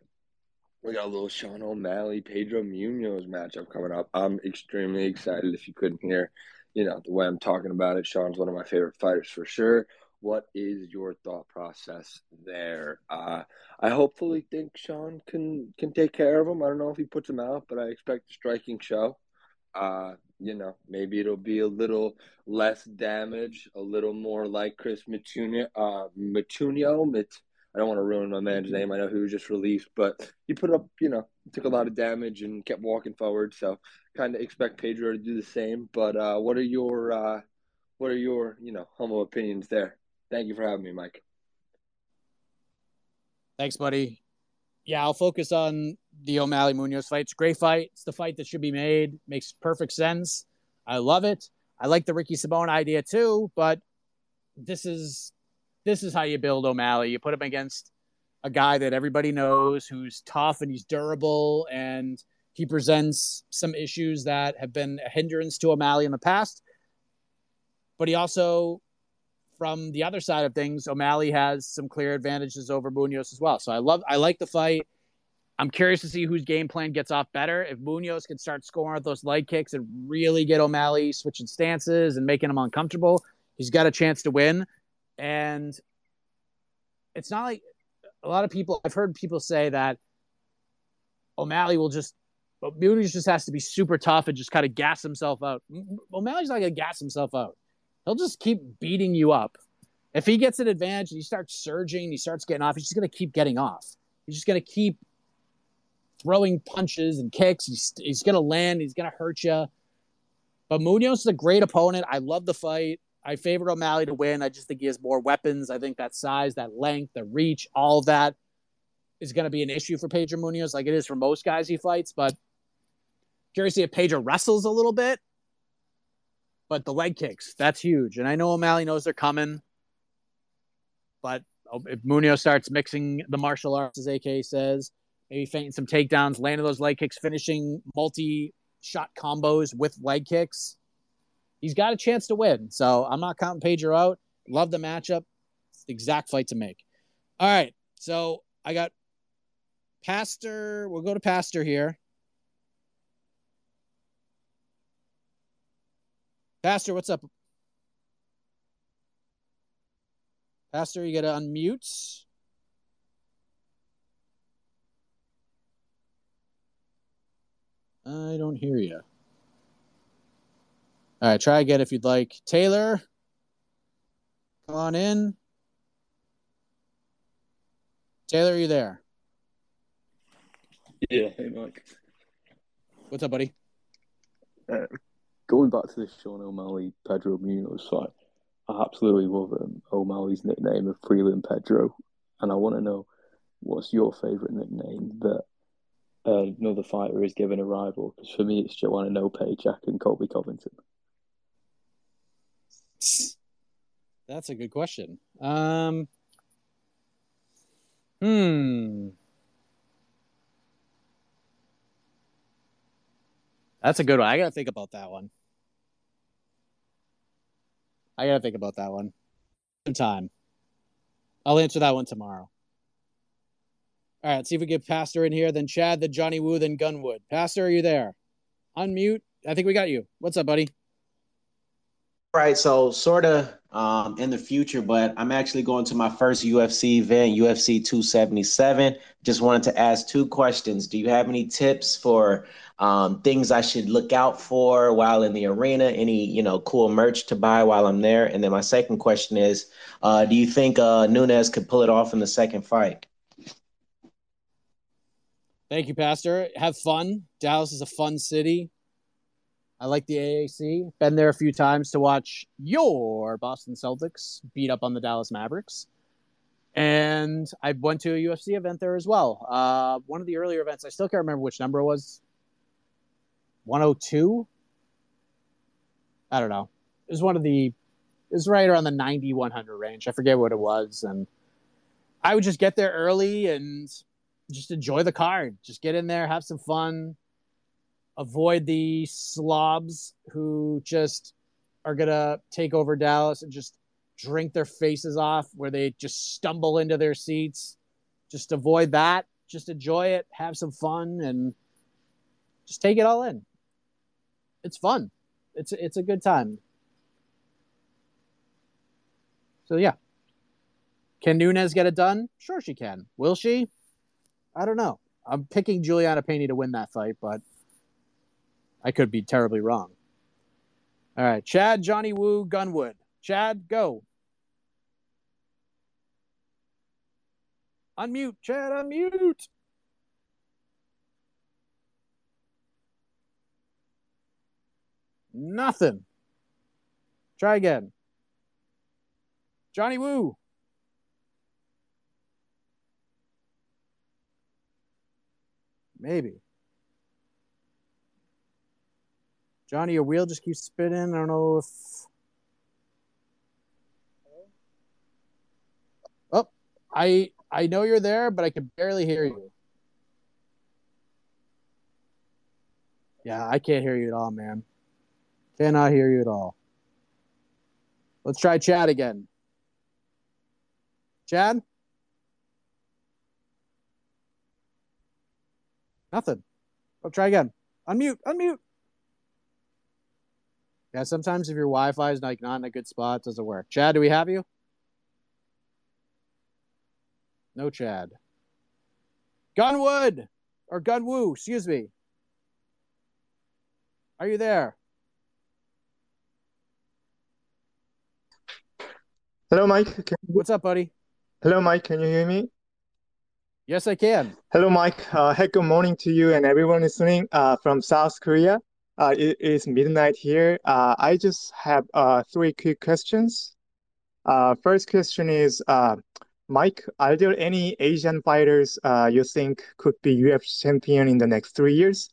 we got a little Sean O'Malley, Pedro Munhoz matchup coming up. I'm extremely excited. If you couldn't hear, you know, the way I'm talking about it, Sean's one of my favorite fighters for sure. What is your thought process there? Uh, I hopefully think Sean can can take care of him. I don't know if he puts him out, but I expect a striking show. Uh, you know, maybe it'll be a little less damage, a little more like Kris Moutinho, uh, Moutinho, I don't want to ruin my man's name. I know he was just released, but he put up, you know, took a lot of damage and kept walking forward. So kind of expect Pedro to do the same. But uh, what are your uh, what are your you know humble opinions there? Thank you for having me, Mike. Thanks, buddy. Yeah, I'll focus on the O'Malley Munhoz fight. It's a great fight. It's the fight that should be made. Makes perfect sense. I love it. I like the Ricky Simon idea too, but this is this is how you build O'Malley. You put him against a guy that everybody knows who's tough and he's durable and he presents some issues that have been a hindrance to O'Malley in the past. But he also, from the other side of things, O'Malley has some clear advantages over Munhoz as well. So I love, I like the fight. I'm curious to see whose game plan gets off better. If Munhoz can start scoring with those leg kicks and really get O'Malley switching stances and making him uncomfortable, he's got a chance to win. And it's not like a lot of people, I've heard people say that O'Malley will just, Munhoz just has to be super tough and just kind of gas himself out. O'Malley's not going to gas himself out. He'll just keep beating you up. If he gets an advantage and he starts surging, he starts getting off, he's just going to keep getting off. He's just going to keep throwing punches and kicks. He's, he's going to land. He's going to hurt you. But Munhoz is a great opponent. I love the fight. I favor O'Malley to win. I just think he has more weapons. I think that size, that length, the reach, all of that is going to be an issue for Pedro Munhoz, like it is for most guys he fights. But curious to see if Pedro wrestles a little bit. But the leg kicks, that's huge. And I know O'Malley knows they're coming. But oh, if Munhoz starts mixing the martial arts, as AK says, maybe feinting some takedowns, landing those leg kicks, finishing multi shot combos with leg kicks, he's got a chance to win. So I'm not counting Pedro out. Love the matchup. It's the exact fight to make. All right. So I got Pastor. We'll go to Pastor here. Pastor, what's up? Pastor, you got to unmute. I don't hear you. All right, try again if you'd like. Taylor, come on in. Taylor, are you there? Yeah, hey Mike. What's up, buddy? Uh, going back to the Sean O'Malley Pedro Munhoz fight, I absolutely love um, O'Malley's nickname of Freeland Pedro, and I want to know what's your favorite nickname that uh, another fighter is given a rival? Because for me, it's Joanna No Paycheck and Colby Covington. That's a good question. Um, hmm. That's a good one. I got to think about that one. I got to think about that one. Some time. I'll answer that one tomorrow. All right, see if we get Pastor in here, then Chad, then Johnny Woo, then Gunwood. Pastor, are you there? Unmute. I think we got you. What's up, buddy? Right, so sort of um, in the future, but I'm actually going to my first UFC event, UFC 277. Just wanted to ask two questions. Do you have any tips for um, things I should look out for while in the arena? Any you know cool merch to buy while I'm there? And then my second question is, uh, do you think uh, Nunes could pull it off in the second fight? Thank you, Pastor. Have fun. Dallas is a fun city. I like the AAC. Been there a few times to watch your Boston Celtics beat up on the Dallas Mavericks. And I went to a UFC event there as well. Uh, one of the earlier events, I still can't remember which number it was. 102? I don't know. It was one of the, it was right around the 90, 100 range. I forget what it was. And I would just get there early and just enjoy the card. Just get in there, have some fun, avoid the slobs who just are gonna take over Dallas and just drink their faces off where they just stumble into their seats. Just avoid that. Just enjoy it, have some fun, and just take it all in. It's fun. It's it's a good time. So yeah. Can Nunes get it done? Sure she can. Will she? I don't know. I'm picking Julianna Peña to win that fight, but I could be terribly wrong. All right, Chad, Johnny Woo, Gunwood. Chad, go. Unmute, Chad, unmute. Nothing. Try again. Johnny Woo. Maybe. Johnny, your wheel just keeps spinning. I don't know if. Oh, I I know you're there, but I can barely hear you. Yeah, I can't hear you at all, man. Cannot hear you at all. Let's try Chad again. Chad? Nothing. I'll try again. Unmute. Unmute. Yeah, sometimes if your Wi-Fi is like not in a good spot, it doesn't work. Chad, do we have you? No, Chad. Gunwood or Gunwoo, excuse me. Are you there? Hello, Mike. Can What's up, buddy? Hello, Mike. Can you hear me? Yes, I can. Hello, Mike. Uh, hey, good morning to you and everyone listening uh, from South Korea. Uh, it is midnight here. Uh, I just have uh, three quick questions. Uh, first question is, uh, Mike, are there any Asian fighters uh, you think could be UFC champion in the next three years,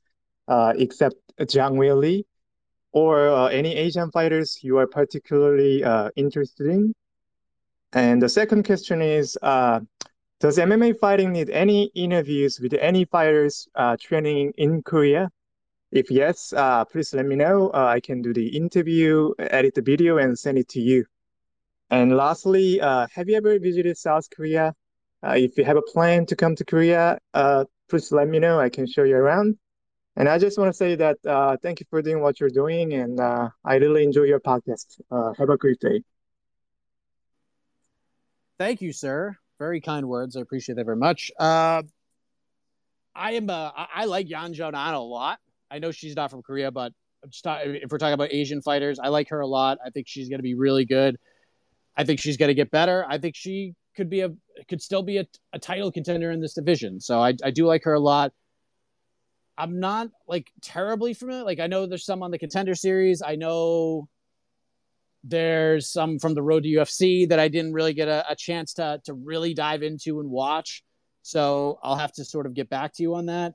except Zhang Weili, or any Asian fighters you are particularly interested in? And the second question is, does MMA fighting need any interviews with any fighters training in Korea? If yes, uh, please let me know. Uh, I can do the interview, edit the video, and send it to you. And lastly, uh, have you ever visited South Korea? Uh, if you have a plan to come to Korea, uh, please let me know. I can show you around. And I just want to say that uh, thank you for doing what you're doing, and I really enjoy your podcast. Have a great day. Thank you, sir. Very kind words. I appreciate that very much. I am. Uh, I like Yan Xiaonan a lot. I know she's not from Korea, but if we're talking about Asian fighters, I like her a lot. I think she's going to be really good. I think she's going to get better. I think she could be a could still be a, a title contender in this division. So I, I do like her a lot. I'm not like terribly familiar. Like I know there's some on the contender series. I know there's some from the road to UFC that I didn't really get a, a chance to to really dive into and watch. So I'll have to sort of get back to you on that.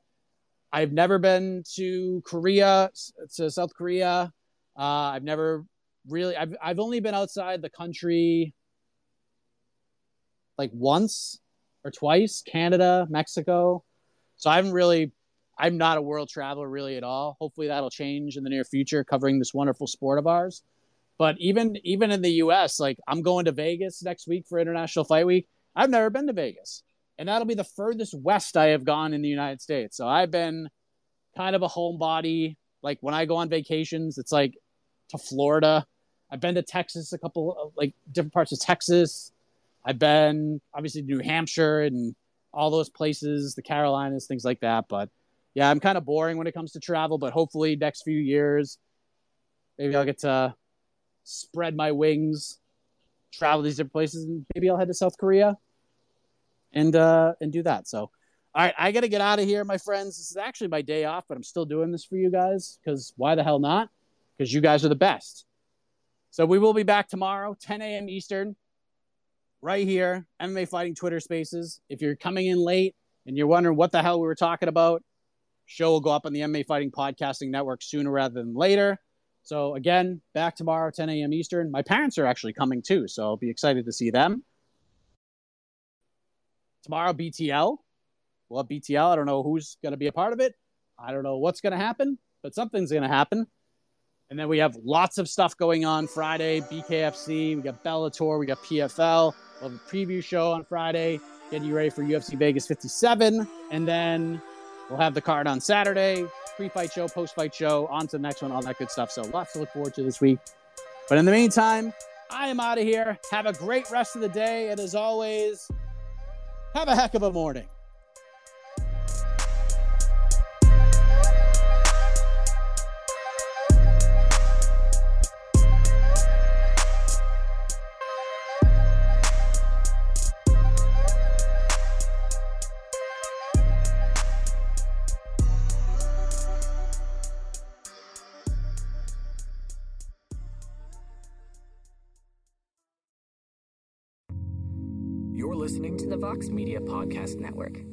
I've never been to Korea, to South Korea. Uh, I've never really. I've I've only been outside the country like once or twice. Canada, Mexico. So I haven't really. I'm not a world traveler really at all. Hopefully that'll change in the near future, covering this wonderful sport of ours. But even even in the U.S., like I'm going to Vegas next week for International Fight Week. I've never been to Vegas, and that'll be the furthest west I have gone in the United States. So I've been kind of a homebody. Like when I go on vacations, it's like to Florida. I've been to Texas, a couple of like different parts of Texas. I've been obviously New Hampshire and all those places, the Carolinas, things like that. But yeah, I'm kind of boring when it comes to travel, but hopefully next few years, maybe I'll get to spread my wings, travel these different places, and maybe I'll head to South Korea and uh and do that. So all right, I gotta get out of here, my friends. This is actually my day off, but I'm still doing this for you guys because why the hell not? Because you guys are the best. So we will be back tomorrow, 10 a.m. Eastern, right here, MMA Fighting Twitter Spaces. If you're coming in late and you're wondering what the hell we were talking about, show will go up on the MMA Fighting Podcasting Network sooner rather than later. So again, back tomorrow, 10 a.m. Eastern. My parents are actually coming too, so I'll be excited to see them. Tomorrow, BTL. We'll have BTL. I don't know who's going to be a part of it. I don't know what's going to happen, but something's going to happen. And then we have lots of stuff going on Friday, BKFC, we got Bellator, we got PFL. We'll have a preview show on Friday, getting you ready for UFC Vegas 57. And then we'll have the card on Saturday, pre-fight show, post-fight show, on to the next one, all that good stuff. So lots to look forward to this week. But in the meantime, I am out of here. Have a great rest of the day. And as always, have a heck of a morning. Vox Media Podcast Network.